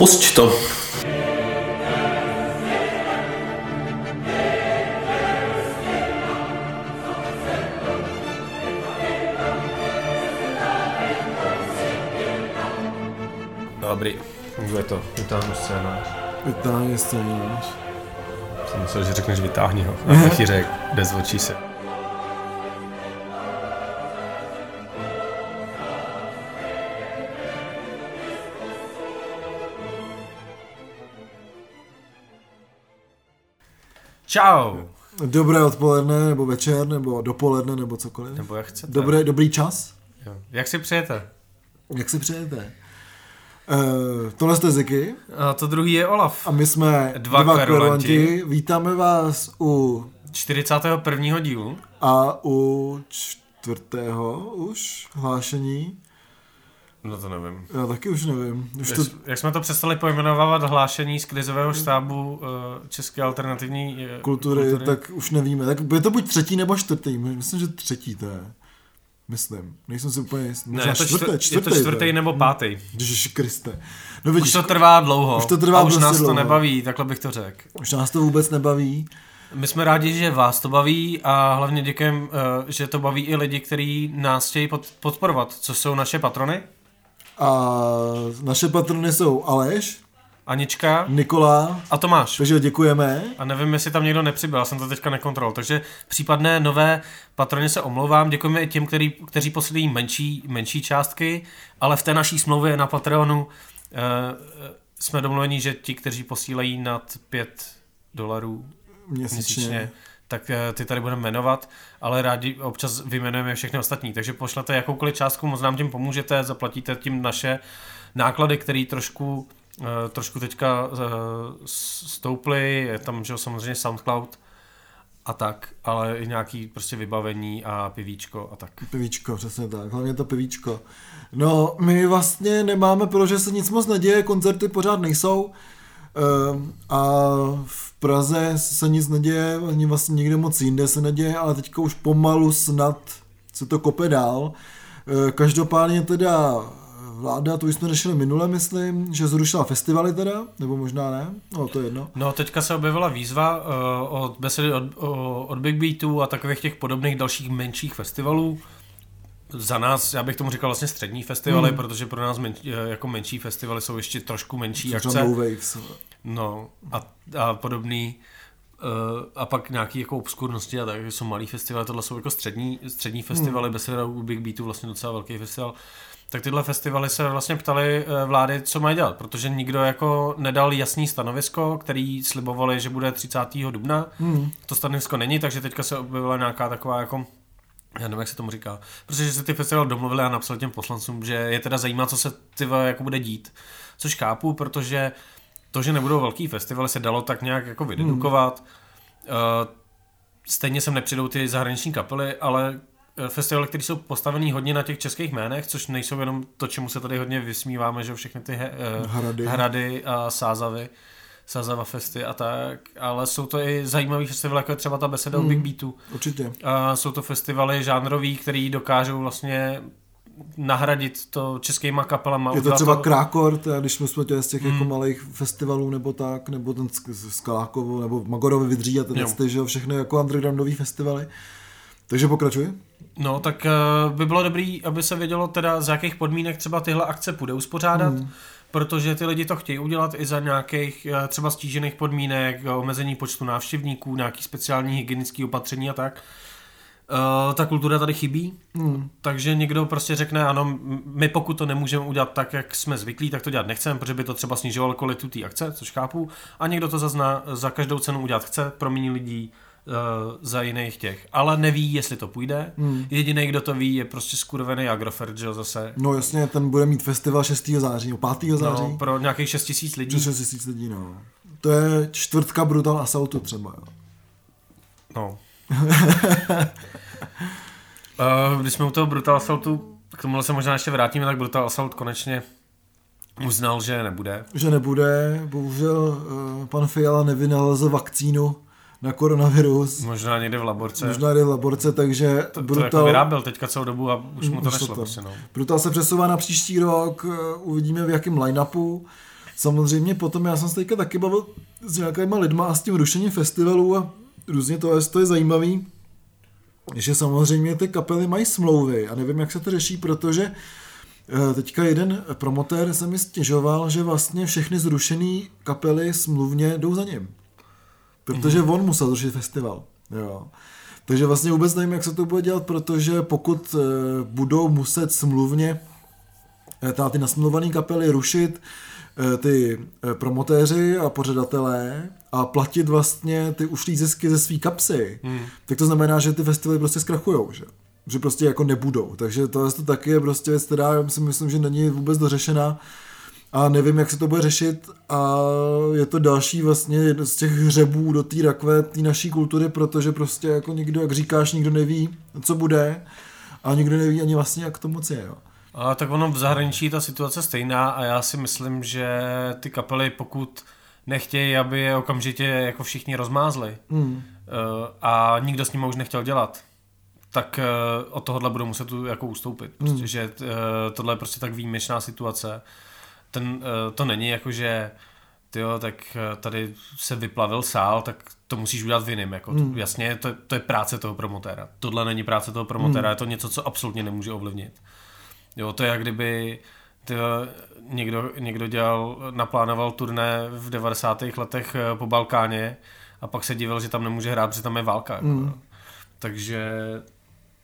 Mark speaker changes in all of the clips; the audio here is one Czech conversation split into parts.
Speaker 1: Pusť to. Dobrý, funguje to. Vytáhnu scénář.
Speaker 2: Vytáhni scénář.
Speaker 1: Jsem myslel, že řekneš vytáhni ho. A tak ti řekl, dezvočí se. Čau.
Speaker 2: Dobré odpoledne, nebo večer, nebo dopoledne, nebo cokoliv.
Speaker 1: Nebo jak chcete.
Speaker 2: Dobré, dobrý čas.
Speaker 1: Jo. Jak si přijete?
Speaker 2: Jak si přejete? Uh, tohle jste Ziky
Speaker 1: A to druhý je Olaf.
Speaker 2: a my jsme
Speaker 1: Dva
Speaker 2: dva
Speaker 1: kverulanti.
Speaker 2: kverulanti. Vítáme vás u
Speaker 1: 41. dílu.
Speaker 2: a u čtvrtého už hlášení.
Speaker 1: No to nevím.
Speaker 2: Já taky už nevím. Už
Speaker 1: Jak,
Speaker 2: to,
Speaker 1: jak jsme to přestali pojmenovávat hlášení z krizového štábu eh, České alternativní eh,
Speaker 2: kultury, kultury, tak už nevíme. Tak je to buď třetí nebo čtvrtý. Myslím, že třetí to je. Myslím. Nejsem si úplně jistý.
Speaker 1: Ne, je to,
Speaker 2: čtvrté,
Speaker 1: čtvr, je
Speaker 2: čtvrtý,
Speaker 1: to čtvrtý
Speaker 2: to
Speaker 1: nebo pátý.
Speaker 2: Ježiši Kriste. No
Speaker 1: Už
Speaker 2: vidíš,
Speaker 1: to trvá dlouho.
Speaker 2: už to trvá
Speaker 1: a už nás to
Speaker 2: dlouho.
Speaker 1: nebaví, takhle bych to řekl.
Speaker 2: už nás to vůbec nebaví.
Speaker 1: My jsme rádi, že vás to baví a hlavně děkujeme, eh, že to baví i lidi, kteří nás chtějí pod- podporovat, co jsou naše patrony.
Speaker 2: A naše patrony jsou Aleš,
Speaker 1: Anička
Speaker 2: Nikola,
Speaker 1: a Tomáš.
Speaker 2: takže děkujeme.
Speaker 1: A nevím, jestli tam někdo nepřibyl, jsem to teďka nekontroloval. Takže případné nové patroně se omlouvám. Děkujeme i těm, který, kteří posílají menší, menší částky, ale v té naší smlouvě na Patreonu uh, jsme domluveni, že ti, kteří posílají nad 5 dolarů
Speaker 2: Měsíčně.
Speaker 1: měsíčně, tak eh, ty tady budeme jmenovat, ale rádi občas vyjmenujeme všechny ostatní. Takže pošlete jakoukoliv částku, moc nám tím pomůžete, zaplatíte tím naše náklady, které trošku, eh, trošku teďka eh, stouply, je tam že samozřejmě SoundCloud a tak, ale i nějaký prostě vybavení a pivíčko a tak.
Speaker 2: Pivíčko, přesně tak, hlavně to pivíčko. No, my vlastně nemáme, protože se nic moc neděje, koncerty pořád nejsou. Ehm, a v Praze se nic neděje, ani vlastně nikde moc jinde se neděje, ale teďka už pomalu snad se to kope dál. Ehm, Každopádně teda vláda, to už jsme řešili minule, myslím, že zrušila festivaly teda, nebo možná ne, no to je jedno.
Speaker 1: No, teďka se objevila výzva uh, od besedy od, od Big Beatů a takových těch podobných dalších menších festivalů. Za nás, já bych tomu říkal vlastně střední festivaly, hmm. protože pro nás men, eh, jako menší festivaly jsou ještě trošku menší
Speaker 2: Třeba
Speaker 1: akce.
Speaker 2: No Waves.
Speaker 1: No a, a podobný. Uh, a pak nějaký jako obskurnosti a tak, jsou malý festivaly, tohle jsou jako střední, střední festivaly, hmm. Beseda u Big Beatu vlastně docela velký festival. Tak tyhle festivaly se vlastně ptali eh, vlády, co mají dělat, protože nikdo jako nedal jasný stanovisko, který slibovali, že bude 30. dubna.
Speaker 2: Hmm.
Speaker 1: To stanovisko není, takže teďka se objevila nějaká taková jako já nevím, jak se tomu říká. Protože se ty festivaly domluvili a napsali těm poslancům, že je teda zajímá, co se ty jako bude dít. Což chápu, protože to, že nebudou velký festivaly, se dalo tak nějak jako vydedukovat. Hmm. Stejně sem nepřijdou ty zahraniční kapely, ale eh, festivaly, které jsou postavený hodně na těch českých jménech, což nejsou jenom to, čemu se tady hodně vysmíváme, že všechny ty he, eh,
Speaker 2: Hrady.
Speaker 1: hrady a sázavy, Sázava festy a tak, ale jsou to i zajímavý festivaly, jako je třeba ta beseda hmm. Big Beatu.
Speaker 2: Určitě.
Speaker 1: A jsou to festivaly žánrový, který dokážou vlastně nahradit to českýma kapelama.
Speaker 2: Je to třeba Krákor, teda, když jsme jsme z těch
Speaker 1: Hmm.
Speaker 2: jako malých festivalů nebo tak, nebo ten z- z Skalákovo, nebo Magorovi Vydří a
Speaker 1: Jo.
Speaker 2: ty, že jo, všechny jako undergroundový festivaly. Takže pokračuj.
Speaker 1: No, tak uh, by bylo dobrý, aby se vědělo teda, za jakých podmínek třeba tyhle akce bude uspořádat, hmm. Protože ty lidi to chtějí udělat i za nějakých uh, třeba stížených podmínek, eh, omezení počtu návštěvníků, nějaký speciální hygienický opatření a tak. Uh, ta kultura tady chybí,
Speaker 2: Hmm.
Speaker 1: takže někdo prostě řekne, ano, my pokud to nemůžeme udělat tak, jak jsme zvyklí, tak to dělat nechceme, protože by to třeba snižovalo kvalitu té akce, což chápu, a někdo to zazna, za každou cenu udělat chce, promění lidí za jiných těch, ale neví, jestli to půjde.
Speaker 2: Hmm.
Speaker 1: Jediný, kdo to ví, je prostě skurvený Agrofert, že jo, zase.
Speaker 2: No jasně, ten bude mít festival 6. září, nebo 5. září.
Speaker 1: No, pro nějakých 6 tisíc lidí.
Speaker 2: Přes 6 tisíc lidí, no. To je čtvrtka Brutal Assaultu třeba, jo.
Speaker 1: No. uh, když jsme u toho Brutal Assaultu, k tomu se možná ještě vrátíme, tak Brutal Assault konečně uznal, že nebude.
Speaker 2: Že nebude, bohužel eh, pan Fiala nevynalezl vakcínu na koronavirus.
Speaker 1: Možná někde v laborce.
Speaker 2: Možná jde v laborce, takže
Speaker 1: to, to jako vyráběl teďka celou dobu a už mu to
Speaker 2: Už to
Speaker 1: nešlo.
Speaker 2: to.
Speaker 1: Prostě, no.
Speaker 2: Brutal se přesouvá na příští rok, eh, uvidíme v jakém line-upu. samozřejmě potom já jsem se teďka taky bavil s nějakýma lidma a s tím rušením festivalů a různě to je, to je zajímavý, že samozřejmě ty kapely mají smlouvy a nevím, jak se to řeší, protože eh, teďka jeden promotér se mi stěžoval, že vlastně všechny zrušené kapely smluvně jdou za ním. Protože mm-hmm. on musel zrušit festival. Jo. Takže vlastně vůbec nevím, jak se to bude dělat, protože pokud eh, budou muset smluvně ty nasmluvané kapely rušit Eh, ty eh, promotéři a pořadatelé a platit vlastně ty ušlý zisky ze svý kapsy, hmm. tak to znamená, že ty festivaly prostě zkrachujou, že? že prostě jako nebudou. Takže to, to taky je prostě věc, která si myslím, že není vůbec dořešená a nevím, jak se to bude řešit a je to další vlastně z těch hřebů do té rakve, té naší kultury, protože prostě jako nikdo, jak říkáš, nikdo neví, co bude a nikdo neví ani vlastně, jak to moc je. Jo.
Speaker 1: A tak ono v zahraničí ta situace stejná a já si myslím, že ty kapely, pokud nechtějí, aby je okamžitě jako všichni rozmázli mm. a nikdo s nimi už nechtěl dělat, tak eh, od tohohle budou muset tu jako ustoupit. Prostě, mm. že tohle je prostě tak výjimečná situace. Ten, to není jako, že tyjo, tak tady se vyplavil sál, tak to musíš udělat jiným. Jako mm. Jasně, to, to je práce toho promotéra. Tohle není práce toho promotéra, mm. je to něco, co absolutně nemůže ovlivnit. Jo, to je jak kdyby tyjo, někdo, někdo dělal, naplánoval turné v 90. letech eh, po Balkáně a pak se divil, že tam nemůže hrát, protože tam je válka. Jako. Mm. Takže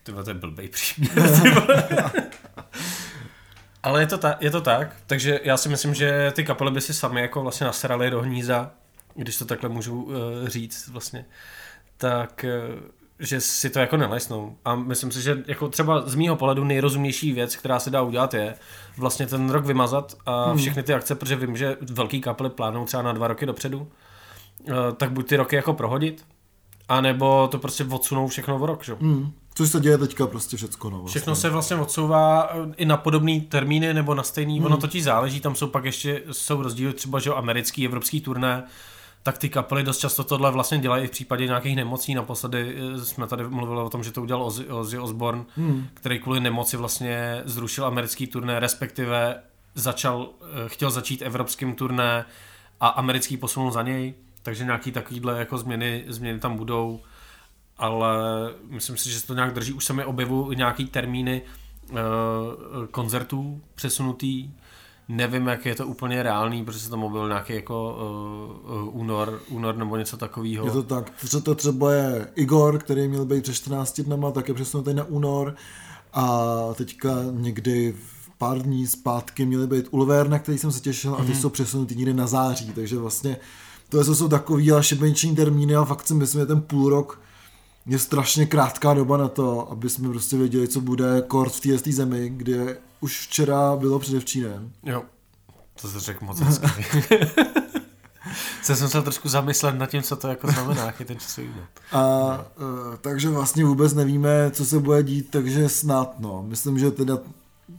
Speaker 1: tyjo, to je blbý příměr. Ale je to, ta, je to tak, takže já si myslím, že ty kapely by si sami jako vlastně nasrali do hníza, když to takhle můžu uh, říct vlastně, tak uh, že si to jako nelesnou. A myslím si, že jako třeba z mýho pohledu nejrozumnější věc, která se dá udělat, je vlastně ten rok vymazat a hmm. všechny ty akce, protože vím, že velký kapely plánují třeba na dva roky dopředu, eh, tak buď ty roky jako prohodit, anebo to prostě odsunou všechno v rok, že?
Speaker 2: Hmm. Což se děje teďka prostě všecko. No,
Speaker 1: vlastně. Všechno se vlastně odsouvá eh, i na podobné termíny nebo na stejný, hmm. ono totiž záleží, tam jsou pak ještě jsou rozdíly třeba, že americký, evropský turné, tak ty kapely dost často tohle vlastně dělají i v případě nějakých nemocí. Naposledy eh, jsme tady mluvili o tom, že to udělal Ozzy, Ozzy Osbourne, hmm. který kvůli nemoci vlastně zrušil americký turné, respektive začal, eh, chtěl začít evropským turné a americký posunul za něj, takže nějaký takovýhle jako změny, změny tam budou, ale myslím si, že se to nějak drží. Už se mi objevují nějaký termíny uh, koncertů přesunutý, Nevím, jak je to úplně reálný, protože se tam mobil nějaký jako uh, únor, únor nebo něco takového.
Speaker 2: Je to tak, protože to třeba je Igor, který měl být před 14 dnama, tak je přesunutý na únor a teďka někdy v pár dní zpátky měly být Ulver, na který jsem se těšil mm-hmm. a ty mhm. jsou přesunutý někde na září, takže vlastně to jsou, jsou takový ale šibenční termíny a fakt si myslím, že ten půl rok je strašně krátká doba na to, aby jsme prostě věděli, co bude kort v té zemi, kde už včera bylo předevčírem.
Speaker 1: Jo, to se řekl moc hezky. se jsem se trošku zamyslet nad tím, co to jako znamená, jaký ten časový
Speaker 2: A uh, takže vlastně vůbec nevíme, co se bude dít, takže snad, no. Myslím, že teda,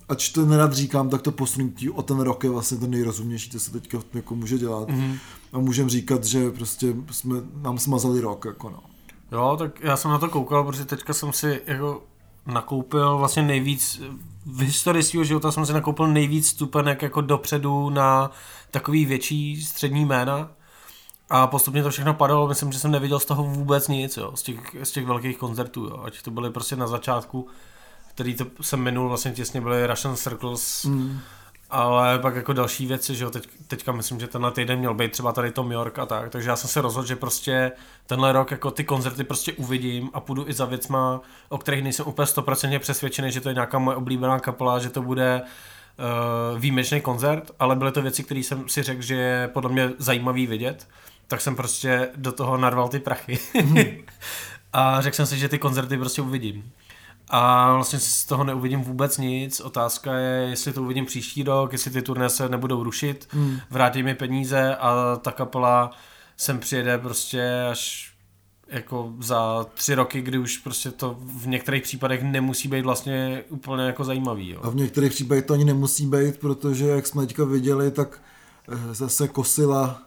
Speaker 2: ač to nerad říkám, tak to posunutí o ten rok je vlastně to nejrozumnější, co se teďka jako může dělat. Mm-hmm. A můžeme říkat, že prostě jsme, nám smazali rok, jako no.
Speaker 1: Jo, tak já jsem na to koukal, protože teďka jsem si jako nakoupil vlastně nejvíc, v historii svého života jsem si nakoupil nejvíc stupenek jako dopředu na takový větší střední jména. A postupně to všechno padalo, myslím, že jsem neviděl z toho vůbec nic, jo, z těch, z těch velkých koncertů, jo, ať to byly prostě na začátku, který to jsem minul, vlastně těsně byly Russian Circles, mm ale pak jako další věci, že jo, teď, teďka myslím, že tenhle týden měl být třeba tady Tom York a tak, takže já jsem se rozhodl, že prostě tenhle rok jako ty koncerty prostě uvidím a půjdu i za věcma, o kterých nejsem úplně stoprocentně přesvědčený, že to je nějaká moje oblíbená kapela, že to bude uh, výjimečný koncert, ale byly to věci, které jsem si řekl, že je podle mě zajímavý vidět, tak jsem prostě do toho narval ty prachy. Mm. a řekl jsem si, že ty koncerty prostě uvidím a vlastně z toho neuvidím vůbec nic. Otázka je, jestli to uvidím příští rok, jestli ty turné se nebudou rušit, hmm. vrátí mi peníze a ta kapela sem přijede prostě až jako za tři roky, kdy už prostě to v některých případech nemusí být vlastně úplně jako zajímavý. Jo.
Speaker 2: A v některých případech to ani nemusí být, protože jak jsme teďka viděli, tak eh, zase kosila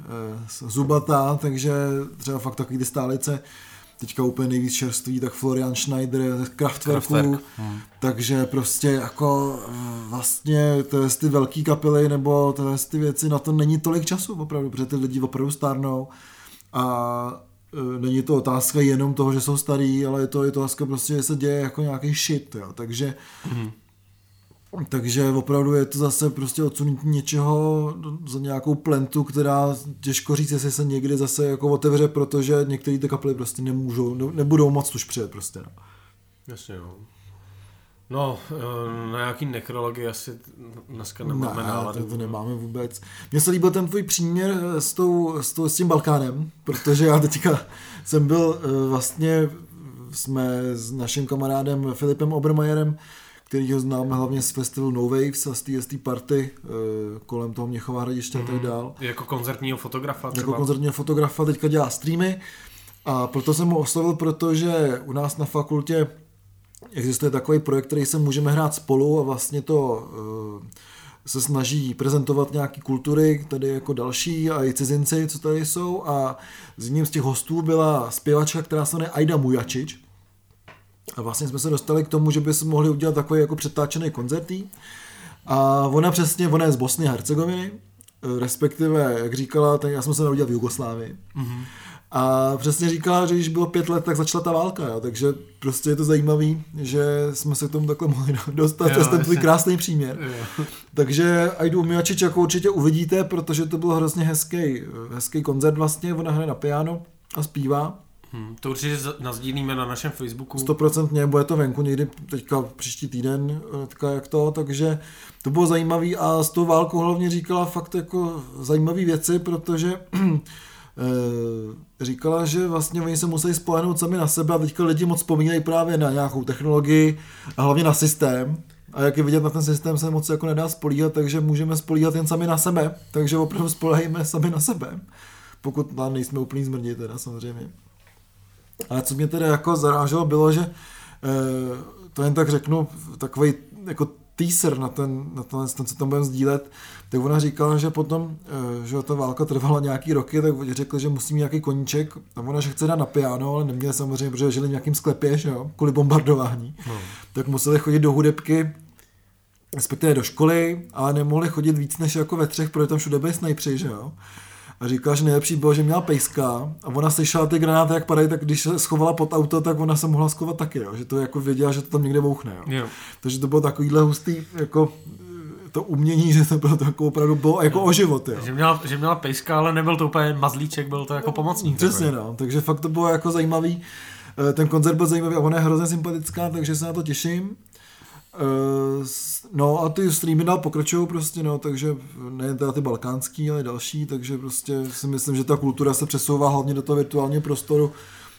Speaker 2: eh, zubatá, takže třeba fakt takový ty stálice teďka úplně nejvíc čerství, tak Florian Schneider z Kraftwerku,
Speaker 1: Kraftwerk, hmm.
Speaker 2: takže prostě jako eh, vlastně tyhle ty velký kapely nebo tyhle ty věci, na to není tolik času opravdu, protože ty lidi opravdu stárnou a e, není to otázka jenom toho, že jsou starý, ale je to, je to otázka prostě, že se děje jako nějaký shit, jo. takže
Speaker 1: Mhm.
Speaker 2: Takže opravdu je to zase prostě odsunutí něčeho za nějakou plentu, která těžko říct, jestli se někdy zase jako otevře, protože některé ty kapely prostě nemůžou, ne, nebudou moc už přijet prostě. No.
Speaker 1: Jasně, jo. No, eh, na nějaký nekrologii asi dneska nemáme
Speaker 2: ne,
Speaker 1: náladu.
Speaker 2: to, to nemáme vůbec. Mně se líbil ten tvůj příměr s, tou, s, tou, s tím Balkánem, protože já teďka jsem byl eh, vlastně, jsme s naším kamarádem Filipem Obermajerem, který ho známe hlavně z festivalu No Waves a z té- z party eh, kolem toho Měchova hradiště a tak dál.
Speaker 1: Jako koncertního fotografa třeba.
Speaker 2: Jako koncertního fotografa teďka dělá streamy a proto jsem ho oslovil, protože u nás na fakultě existuje takový projekt, který se můžeme hrát spolu a vlastně to eh, se snaží prezentovat nějaký kultury, tady jako další a i cizinci, co tady jsou a s jedním z těch hostů byla zpěvačka, která se jmenuje Aida Mujačič a vlastně jsme se dostali k tomu, že by mohli udělat takový jako přetáčený koncertý a ona přesně, ona je z Bosny a Hercegoviny, respektive, jak říkala, tak já jsem se narodil v Jugoslávii. Mm-hmm. A přesně říkala, že když bylo pět let, tak začala ta válka, jo. takže prostě je to zajímavý, že jsme se k tomu takhle mohli dostat,
Speaker 1: Jo,
Speaker 2: to je ten tvůj krásný příměr.
Speaker 1: Jo.
Speaker 2: Takže Aidu Miačič jako určitě uvidíte, protože to byl hrozně hezký, hezký koncert vlastně, ona hraje na piano a zpívá.
Speaker 1: Hm, to určitě nazdílíme na našem Facebooku.
Speaker 2: 100% bude to venku někdy teďka příští týden, eh, teďka jak to, takže to bylo zajímavý a s tou válkou hlavně říkala fakt jako zajímavé věci, protože eh, říkala, že vlastně oni se museli spolehnout sami na sebe a teďka lidi moc vzpomínají právě na nějakou technologii a hlavně na systém. A jak je vidět, na ten systém se moc jako nedá spolíhat, takže můžeme spolíhat jen sami na sebe. Takže opravdu spolehejme sami na sebe. Pokud nejsme úplný zmrdí teda samozřejmě. Ale co mě teda jako zaráželo, bylo, že eh, to jen tak řeknu, takový jako teaser na ten, na ten, ten, co tam budeme sdílet, tak ona říkala, že potom, eh, že ta válka trvala nějaký roky, tak oni řekli, že musí mít nějaký koníček. A ona, že chce dát na piano, ale neměli samozřejmě, protože žili v nějakým sklepě, že jo, kvůli bombardování.
Speaker 1: No.
Speaker 2: Tak museli chodit do hudebky, respektive do školy, ale nemohli chodit víc než jako ve třech, protože tam všude byli snajpři, že jo. A říkala, že nejlepší bylo, že měla pejska a ona slyšela ty granáty, jak padají, tak když se schovala pod auto, tak ona se mohla schovat taky, jo. že to jako věděla, že to tam někde bouchne. Jo.
Speaker 1: Jo.
Speaker 2: Takže to bylo takovýhle hustý, jako to umění, že to bylo to jako opravdu bylo jako o život, jo.
Speaker 1: Že měla, že měla pejska, ale nebyl to úplně mazlíček, byl to jako pomocník.
Speaker 2: Přesně, no. Takže fakt to bylo jako zajímavý. Eh, Ten koncert byl zajímavý a ona je hrozně sympatická, takže se na to těším. Eh, No a ty streamy dál pokračují prostě, no, takže nejen teda ty balkánský, ale další, takže prostě si myslím, že ta kultura se přesouvá hlavně do toho virtuálního prostoru.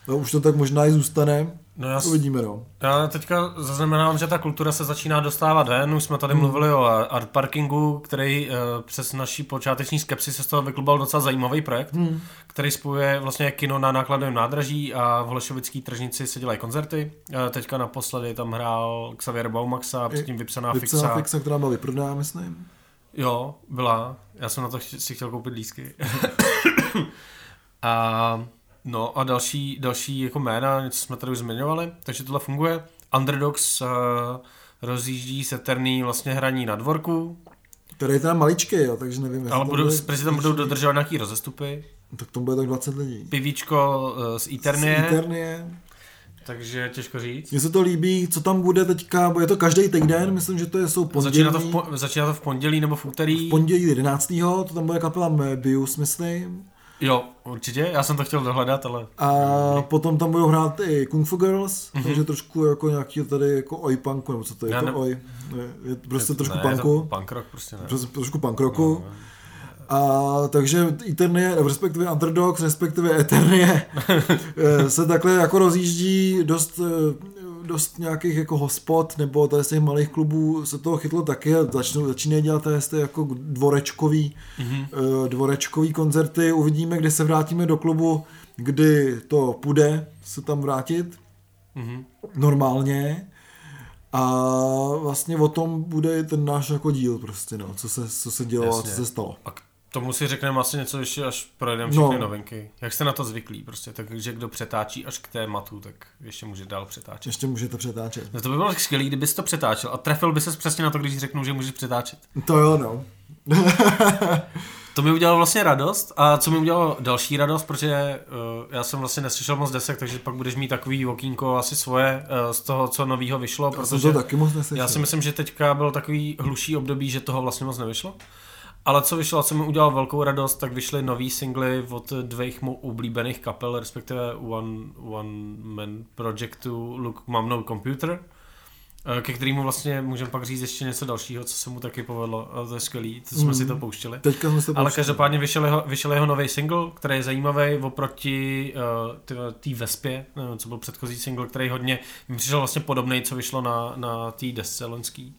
Speaker 2: A už to tak možná i zůstane.
Speaker 1: No já,
Speaker 2: Uvidíme, no.
Speaker 1: já teďka zaznamenám, že ta kultura se začíná dostávat ven. Už jsme tady
Speaker 2: Hmm.
Speaker 1: mluvili o art parkingu, který eh, přes naší počáteční skepsi se z toho vyklubal docela zajímavý projekt,
Speaker 2: Hmm.
Speaker 1: který spojuje vlastně kino na nákladovém nádraží a v Holešovické tržnici se dělají koncerty. Eh, Teďka naposledy tam hrál Xavier Baumaxa, předtím vypsaná
Speaker 2: Vypsaná
Speaker 1: fixa.
Speaker 2: fixa, která byla vyprodaná, myslím.
Speaker 1: Jo, byla. Já jsem na to si chtěl koupit lísky. a no a další, další jako jména, něco jsme tady už zmiňovali, takže tohle funguje. Underdogs uh, rozjíždí se terný vlastně hraní na dvorku,
Speaker 2: Který je teda maličký, jo, takže nevím,
Speaker 1: ale budou,
Speaker 2: bude-
Speaker 1: protože tam budou dodržovat nějaký rozestupy.
Speaker 2: Tak to bude tak 20 lidí.
Speaker 1: Pivíčko uh, z
Speaker 2: Z
Speaker 1: Eternie,
Speaker 2: Eternie.
Speaker 1: takže těžko říct.
Speaker 2: Mně se to líbí, co tam bude teďka, bude to každý týden, myslím, že to je, jsou pondělí.
Speaker 1: Začíná to, v, po, začíná to v pondělí nebo v úterý.
Speaker 2: v pondělí 11. to tam bude kapela Möbius, myslím.
Speaker 1: Jo, určitě, já jsem to chtěl dohledat, ale
Speaker 2: A potom tam budou hrát i Kung Fu Girls,
Speaker 1: Mhm.
Speaker 2: mm-hmm. takže trošku jako nějaký tady jako oj punku, nebo co to je,
Speaker 1: Já
Speaker 2: to
Speaker 1: ne-
Speaker 2: oj. Je, je prostě trošku
Speaker 1: ne, je
Speaker 2: punku.
Speaker 1: to punk rock prostě ne.
Speaker 2: Prostě trošku punk rocku.
Speaker 1: No,
Speaker 2: A takže Eternie, respektive Underdogs, respektive Eternie eh, se takhle jako rozjíždí dost, eh, dost nějakých jako hospod nebo tady z těch malých klubů se toho chytlo taky a začnou, začínají dělat tady jako dvorečkový,
Speaker 1: Mhm.
Speaker 2: mm-hmm. dvorečkový koncerty. Uvidíme, kdy se vrátíme do klubu, kdy to půjde se tam vrátit
Speaker 1: Mhm.
Speaker 2: normálně. A vlastně o tom bude i ten náš jako díl prostě, no, co se, co se dělo a co
Speaker 1: Jasně.
Speaker 2: se stalo.
Speaker 1: A k Tomu si řekneme asi něco ještě, až projedeme všechny
Speaker 2: No.
Speaker 1: novinky. Jak jste na to zvyklí prostě, takže kdo přetáčí až k tématu, tak ještě může dál přetáčet.
Speaker 2: Ještě můžete přetáčet.
Speaker 1: No to by bylo tak skvělý, kdybys to přetáčel a trefil by ses přesně na to, když řeknu, že můžeš přetáčet.
Speaker 2: To jo, no.
Speaker 1: To mi udělalo vlastně radost a co mi udělalo další radost, protože uh, já jsem vlastně neslyšel moc desek, takže pak budeš mít takový okýnko asi svoje uh, z toho, co novýho vyšlo,
Speaker 2: Já jsem
Speaker 1: protože
Speaker 2: to taky moc neslyšel.
Speaker 1: já si myslím, že teďka byl takový hluší období, že toho vlastně moc nevyšlo. Ale co vyšlo co mi udělalo velkou radost, tak vyšly nový singly od dvejch mou oblíbených kapel, respektive One, one Man Projectu Look Mám No Computer, eh, ke kterému vlastně můžeme pak říct ještě něco dalšího, co se mu taky povedlo. A to je skvělý, to jsme
Speaker 2: Mhm.
Speaker 1: si to pouštěli.
Speaker 2: Teďka jsme se
Speaker 1: Ale
Speaker 2: pouštěli.
Speaker 1: každopádně vyšel jeho, vyšel jeho nový single, který je zajímavý oproti uh, té Vespě, nevím, co byl předchozí single, který hodně mi přišel vlastně podobný, co vyšlo na, na té desce loňský.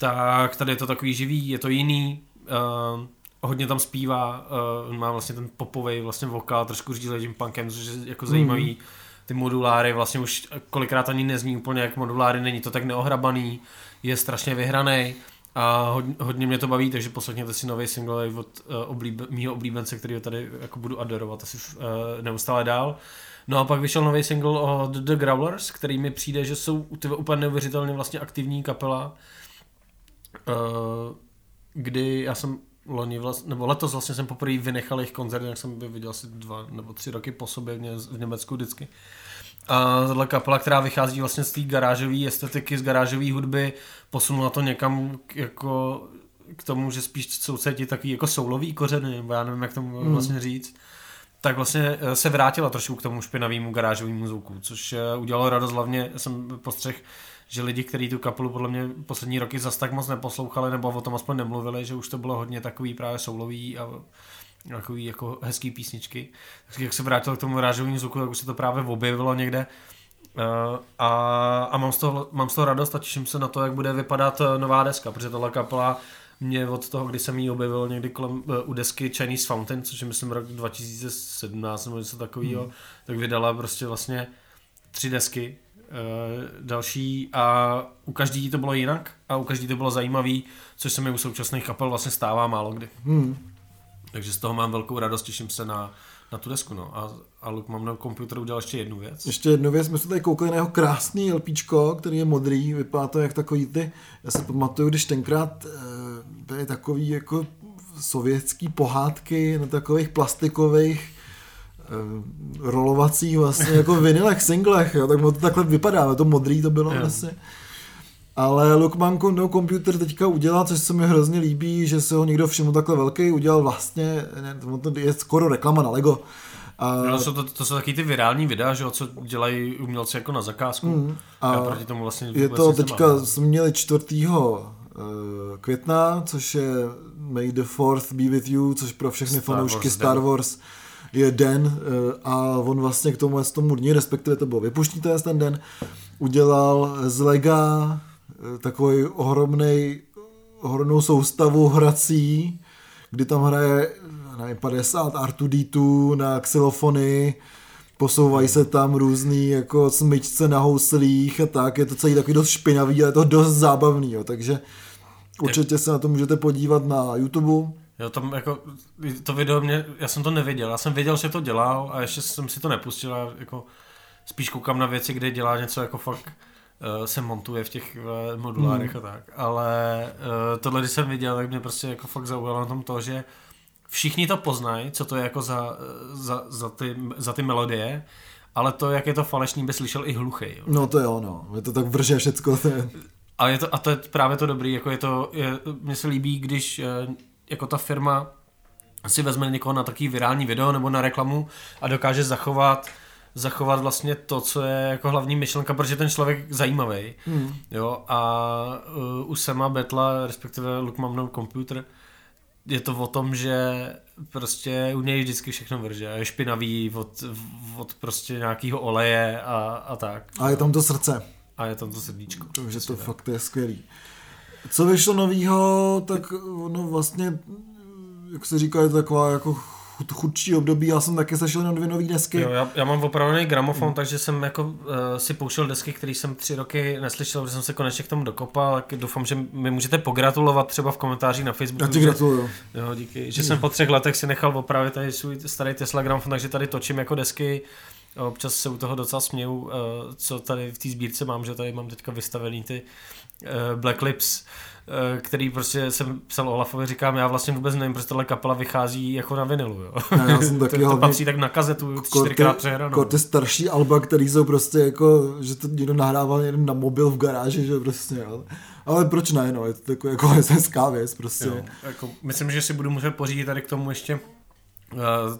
Speaker 1: Tak tady je to takový živý, je to jiný, uh, hodně tam zpívá, uh, má vlastně ten popový vlastně vokál, trošku řídí tím punkem, což je jako zajímavý. Ty moduláry vlastně už kolikrát ani nezní úplně jak moduláry, není to tak neohrabaný, je strašně vyhraný a hodně, hodně mě to baví, takže poslechněte si nový single od uh, oblíbe, mýho oblíbence, který tady jako budu adorovat asi uh, neustále dál. No a pak vyšel nový single od The Growlers, který mi přijde, že jsou úplně neuvěřitelně vlastně aktivní kapela, uh, kdy já jsem loni vlastně, nebo letos vlastně jsem poprvé vynechal jejich koncert, jak jsem je viděl asi dva nebo tři roky po sobě v, Ně- v Německu vždycky. A tohle kapela, která vychází vlastně z té garážové estetiky, z garážové hudby, posunula to někam k, jako k tomu, že spíš soucítí takový jako soulový kořeny, nebo já nevím, jak tomu
Speaker 2: Mm.
Speaker 1: vlastně říct. Tak vlastně eh, se vrátila trošku k tomu špinavému garážovému zvuku, což eh, udělalo radost hlavně, jsem postřeh, že lidi, kteří tu kapelu podle mě poslední roky zas tak moc neposlouchali, nebo o tom aspoň nemluvili, že už to bylo hodně takový právě soulový a takový jako hezký písničky. Tak jak se vrátil k tomu garážovému zvuku, tak už se to právě objevilo někde. Uh, a, a mám, z toho, mám z toho radost a těším se na to, jak bude vypadat eh, nová deska, protože tohle kapela mě od toho, kdy jsem ji objevil někdy kolem, uh, u desky Chinese Fountain, což je myslím rok 2017 nebo něco takového, hmm. tak vydala prostě vlastně tři desky další a u každý to bylo jinak a u každý to bylo zajímavý, což se mi u současných kapel vlastně stává málo kdy.
Speaker 2: Hmm.
Speaker 1: Takže z toho mám velkou radost, těším se na, na tu desku. No. A, a Luke mám na počítači udělal ještě jednu věc.
Speaker 2: Ještě jednu věc, my jsme tady koukali na jeho krásný LPčko, který je modrý, vypadá to jak takový ty, já si pamatuju, když tenkrát byly takový jako sovětský pohádky na takových plastikových rolovacích vlastně jako vinilech, singlech, jo, tak to takhle vypadá, to modrý to bylo
Speaker 1: Jo.
Speaker 2: vlastně. Ale Lookman no Computer teďka udělal, což se mi hrozně líbí, že se ho někdo všiml takhle velký, udělal vlastně, ne, to je skoro reklama na Lego. A,
Speaker 1: No, jsou to, to jsou taky ty virální videa, že co dělají umělci jako na zakázku.
Speaker 2: Mm,
Speaker 1: a já proti tomu vlastně
Speaker 2: Je to teďka,
Speaker 1: nemám.
Speaker 2: jsme měli 4. eh, května, což je May the 4th be with you, což pro všechny
Speaker 1: Star
Speaker 2: fanoušky
Speaker 1: Wars
Speaker 2: Star
Speaker 1: den.
Speaker 2: Wars je den eh, a on vlastně k tomu, z tomu dní, respektive to bylo vypuští ten den, udělal z Lega eh, takový ohromnej, ohromnou soustavu hrací, kdy tam hraje nevím, 50 R2D2 na xylofony, posouvají se tam různý jako smyčce na houslích a tak, je to celý takový dost špinavý, ale je to dost zábavný, jo, takže určitě se na to můžete podívat na YouTube.
Speaker 1: Jo, tam jako, to video mě, já jsem to neviděl, já jsem věděl, že to dělal a ještě jsem si to nepustil a jako spíš koukám na věci, kde dělá něco jako fakt uh, se montuje v těch uh, modulárech
Speaker 2: Hmm.
Speaker 1: a tak, ale uh, tohle, když jsem viděl, tak mě prostě jako fakt zaujalo na tom to, že všichni to poznají, co to je jako za, za, za, ty, za ty melodie, ale to, jak je to falešný, by slyšel i hluchý. Jo.
Speaker 2: No to jo, no, je to tak vrže všecko. To je,
Speaker 1: A, je to, a to je právě to dobrý, jako je to, je, mně se líbí, když jako ta firma si vezme někoho na takový virální video nebo na reklamu a dokáže zachovat zachovat vlastně to, co je jako hlavní myšlenka, protože ten člověk zajímavý.
Speaker 2: hmm.
Speaker 1: Jo, a uh, u Sema Betla, respektive Look Mám No Computer, je to o tom, že prostě u něj vždycky všechno vrže. Je špinavý od, od prostě nějakého oleje a, a tak.
Speaker 2: A je tam to srdce,
Speaker 1: A je tam to srdíčko.
Speaker 2: takže to
Speaker 1: tak.
Speaker 2: fakt je skvělý. Co vyšlo novýho, tak no vlastně, jak se říká, je to taková jako chud, chudší období, já jsem taky sešel na dvě nové desky.
Speaker 1: Jo, já, já mám opravdu gramofon, takže jsem jako uh, si pouštěl desky, které jsem tři roky neslyšel, protože jsem se konečně k tomu dokopal. Tak doufám, že mi můžete pogratulovat třeba v komentářích na Facebooku.
Speaker 2: Já ti gratuluju.
Speaker 1: Jo, díky. Že jsem po třech letech si nechal opravit tady svůj starý Tesla gramofon, takže tady točím jako desky. Občas se u toho docela směju, uh, co tady v té sbírce mám, že tady mám teďka vystavený ty Black Lips Eh, který prostě jsem psal Olafovi, říkám, já vlastně vůbec nevím, proč tahle kapela vychází jako na vinilu, jo.
Speaker 2: Já jsem taky
Speaker 1: to, to patří tak na kazetu čtyřikrát přehranou.
Speaker 2: Jako ty starší alba, který jsou prostě jako, že to někdo nahrával jeden na mobil v garáži, že prostě, jo. Ale proč ne, no, je to takový jako hezká věc, prostě. Jo,
Speaker 1: jako, myslím, že si budu muset pořídit tady k tomu ještě Eh,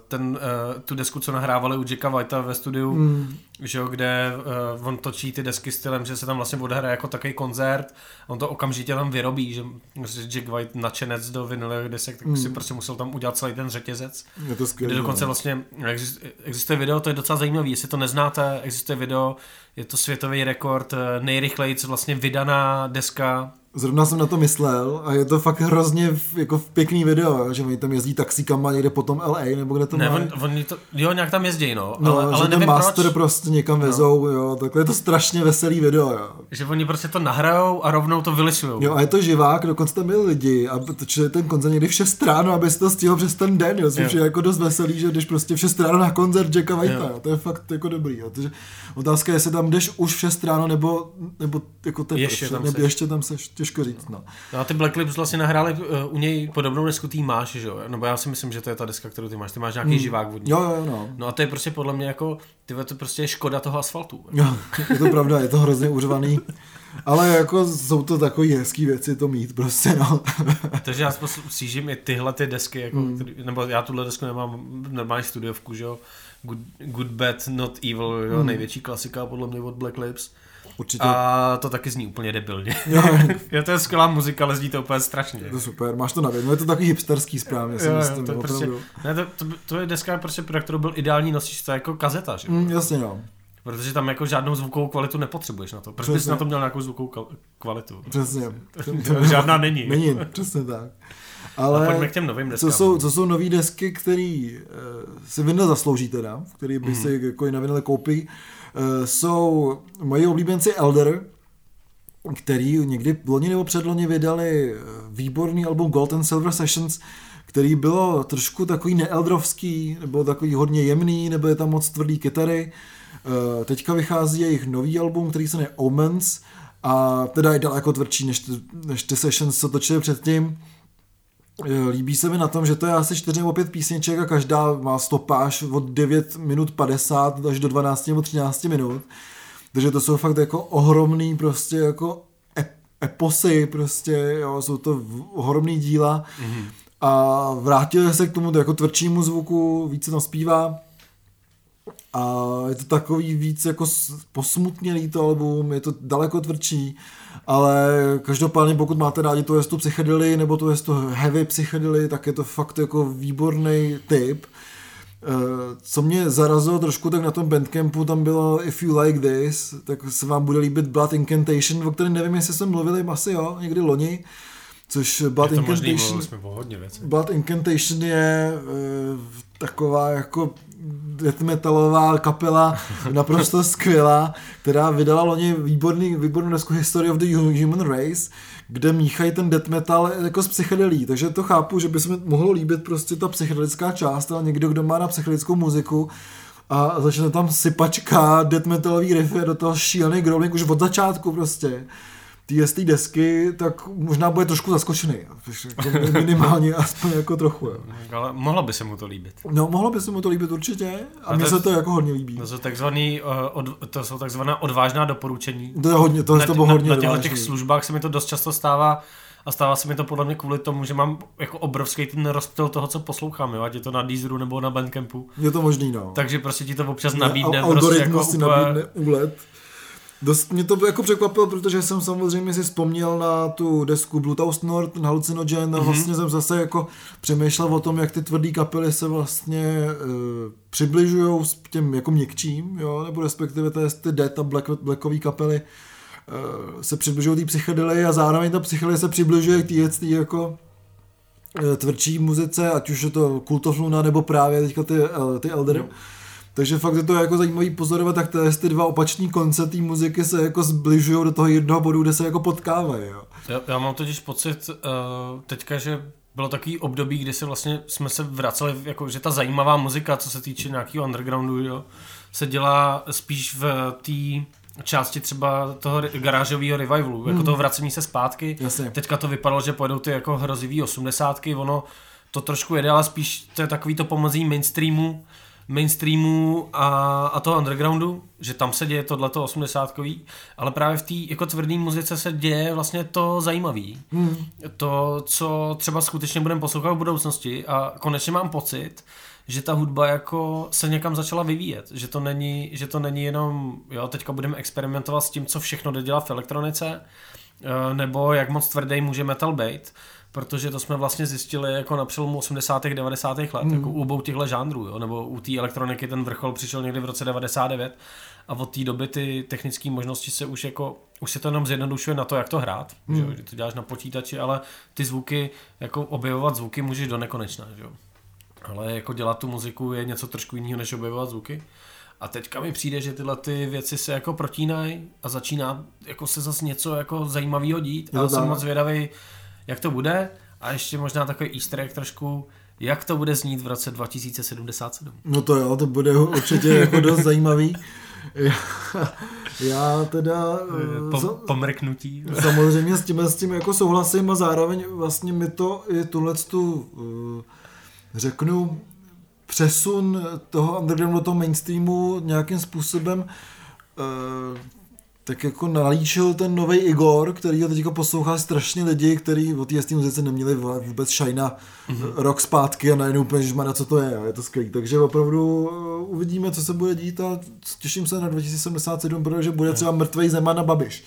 Speaker 1: ten, uh, tu desku, co nahrávali u Jacka Whitea ve studiu, mm. že jo, kde uh, on točí ty desky stylem, že se tam vlastně odehraje jako takový koncert, on to okamžitě tam vyrobí, že Jack White nadšenec do vinilových desek, tak mm. si prostě musel tam udělat celý ten řetězec.
Speaker 2: Je to skvělé.
Speaker 1: Dokonce no. vlastně existuje video, to je docela zajímavý, jestli to neznáte, existuje video, je to světový rekord, nejrychleji vlastně vydaná deska
Speaker 2: Zrovna jsem na to myslel a je to fakt hrozně jako v pěkný video, že oni tam jezdí taxíkama někde potom LA nebo kde to
Speaker 1: ne, on, oni to, jo, nějak tam jezdí, no.
Speaker 2: no
Speaker 1: ale, ale nevím
Speaker 2: ten master
Speaker 1: proč.
Speaker 2: prostě někam no. vezou, jo, takhle je to strašně veselý video, jo.
Speaker 1: Že oni prostě to nahrajou a rovnou to vylisujou.
Speaker 2: Jo, a je to živák, dokonce tam byli lidi a točili ten koncert někdy v 6 ráno, aby si to stihl přes ten den, jo, což je jako dost veselý, že když prostě v 6 ráno na koncert Jacka Whitea, jo. to je fakt jako dobrý, jo. Takže otázka je, jestli tam jdeš už v 6 ráno, nebo, nebo jako ten
Speaker 1: ještě, tam
Speaker 2: nebo ještě tam seš, těžko říct, no.
Speaker 1: No a ty Black Lips vlastně nahráli uh, u něj podobnou desku ty máš, že jo? Nebo já si myslím, že to je ta deska, kterou ty máš. Ty máš nějaký hmm. živák vodní.
Speaker 2: Jo, jo, no.
Speaker 1: No a to je prostě podle mě jako, ty to prostě je škoda toho asfaltu.
Speaker 2: Jo, je to pravda, je to hrozně uřvaný. Ale jako jsou to takový hezký věci to mít prostě, no.
Speaker 1: Takže já sjížím i tyhle ty desky, jako, hmm. který, nebo já tuhle desku nemám normální studiovku, že jo. Good, good Bad, Not Evil, jo, hmm. největší klasika podle mě od Black Lips. Určitě. A to taky zní úplně debilně. Jo. je to je skvělá muzika, ale zní to úplně strašně.
Speaker 2: To super, máš to na vědomí. Je to takový hipsterský správně, si jo, myslím.
Speaker 1: To, prostě, ne, to, to, to, je deska, prostě, pro kterou byl ideální nosič, to je jako kazeta, že?
Speaker 2: Mm, jasně, no.
Speaker 1: Protože tam jako žádnou zvukovou kvalitu nepotřebuješ na to. Proč bys na to měl nějakou zvukovou kvalitu?
Speaker 2: Přesně.
Speaker 1: Žádná není.
Speaker 2: Není, přesně tak. Ale
Speaker 1: a pojďme k těm novým deskám.
Speaker 2: Co jsou, co jsou nové desky, které uh, si vinyl zaslouží teda, který by mm. si jako i na koupí, uh, jsou moji oblíbenci Elder, který někdy loni nebo předloni vydali eh, výborný album Gold and Silver Sessions, který bylo trošku takový neeldrovský, nebo takový hodně jemný, nebo je tam moc tvrdý kytary. Teďka vychází jejich nový album, který se jmenuje Omens, a teda je daleko tvrdší než, než ty sessions, co točili předtím. Eh, líbí se mi na tom, že to je asi 4 nebo 5 písniček a každá má stopáž od 9 minut 50 až do 12 nebo 13 minut. Takže to jsou fakt jako ohromný prostě jako eposy prostě, jo, jsou to ohromný díla. Mm-hmm. A vrátili se k tomu jako tvrdšímu zvuku, více tam zpívá. A je to takový víc jako posmutnělý to album, je to daleko tvrdší ale každopádně pokud máte rádi tu jestu psychedely nebo tu jestu heavy psychedely, tak je to fakt jako výborný typ. Eh, co mě zarazilo trošku, tak na tom Bandcampu tam bylo If You Like This, tak se vám bude líbit Blood Incantation, o kterém nevím, jestli jsme mluvili, asi jo, někdy loni, což Blood Incantation,
Speaker 1: možný,
Speaker 2: Blood Incantation je uh, taková jako death metalová kapela, naprosto skvělá, která vydala loni výborný, výbornou desku History of the Human Race, kde míchají ten death metal jako z psychedelí, takže to chápu, že by se mi mohlo líbit prostě ta psychedelická část, ale někdo, kdo má na psychedelickou muziku, a začne tam sypačka death metalový riffy do toho šílený growling už od začátku prostě té z té desky, tak možná bude trošku zaskočený. Jako minimálně aspoň jako trochu. Jo.
Speaker 1: Ale mohlo by se mu to líbit.
Speaker 2: No, mohlo by se mu to líbit určitě. A, a mně se to jako hodně líbí.
Speaker 1: To jsou, takzvaný, uh, od, to jsou takzvaná odvážná doporučení.
Speaker 2: To je hodně, to,
Speaker 1: na,
Speaker 2: to bylo hodně
Speaker 1: Na, na těch službách se mi to dost často stává a stává se mi to podle mě kvůli tomu, že mám jako obrovský ten rozptyl toho, co poslouchám, jo? ať je to na Deezeru nebo na Bandcampu.
Speaker 2: Je to možný, no.
Speaker 1: Takže prostě ti to občas nabídne.
Speaker 2: Algoritmus prostě jako si nabídne úlet. Dost mě to jako překvapilo, protože jsem samozřejmě si vzpomněl na tu desku Bluetooth Nord, na Hallucinogen, mm-hmm. vlastně jsem zase jako přemýšlel o tom, jak ty tvrdý kapely se vlastně e, přibližují s těm jako měkčím, jo, nebo respektive to je ty Dead a Black, Blackový kapely e, se přibližují té psychedely a zároveň ta psychedely se přibližuje k té jako eh, tvrdší muzice, ať už je to Cult of Luna nebo právě teďka ty, eh, ty Elder. No. Takže fakt je to jako zajímavý pozorovat, tak ty, ty dva opační konce té muziky se jako zbližují do toho jednoho bodu, kde se jako potkávají. Jo.
Speaker 1: Já, já mám totiž pocit uh, teďka, že bylo takový období, kdy se vlastně jsme se vraceli, jako, že ta zajímavá muzika, co se týče nějakého undergroundu, jo, se dělá spíš v té části třeba toho garážového revivalu, hmm. jako toho vracení se zpátky.
Speaker 2: Jasně.
Speaker 1: Teďka to vypadalo, že pojedou ty jako hrozivý osmdesátky, ono to trošku jede, ale spíš to je takový to pomozí mainstreamu, mainstreamu a, a toho undergroundu, že tam se děje tohleto 80 ale právě v té jako tvrdé muzice se děje vlastně to zajímavý. Hmm. To, co třeba skutečně budeme poslouchat v budoucnosti a konečně mám pocit, že ta hudba jako se někam začala vyvíjet, že to není, že to není jenom, jo, teďka budeme experimentovat s tím, co všechno jde dělat v elektronice, eh, nebo jak moc tvrdý může metal být, protože to jsme vlastně zjistili jako na přelomu 80. 90. let, mm. jako u obou těchto žánrů, jo? nebo u té elektroniky ten vrchol přišel někdy v roce 99 a od té doby ty technické možnosti se už jako, už se to jenom zjednodušuje na to, jak to hrát, mm. že to děláš na počítači, ale ty zvuky, jako objevovat zvuky můžeš do nekonečna, že jo. Ale jako dělat tu muziku je něco trošku jiného, než objevovat zvuky. A teďka mi přijde, že tyhle ty věci se jako protínají a začíná jako se zase něco jako zajímavého dít. A jsem moc zvědavý, jak to bude a ještě možná takový easter egg trošku, jak to bude znít v roce 2077.
Speaker 2: No to jo, to bude určitě jako dost zajímavý. Já, já teda...
Speaker 1: Po, eh, pomrknutí.
Speaker 2: Samozřejmě s tím, s tím jako souhlasím a zároveň vlastně mi to i tuhle tu, eh, řeknu, přesun toho undergroundu do toho mainstreamu nějakým způsobem eh, tak jako nalíčil ten nový Igor, který ho teď poslouchá strašně lidi, kteří o té muzice neměli vůbec šajna mm-hmm. rok zpátky a najednou úplně, že co to je, je to skvělý. Takže opravdu uh, uvidíme, co se bude dít a těším se na 2077, protože bude třeba mrtvý Zeman na Babiš.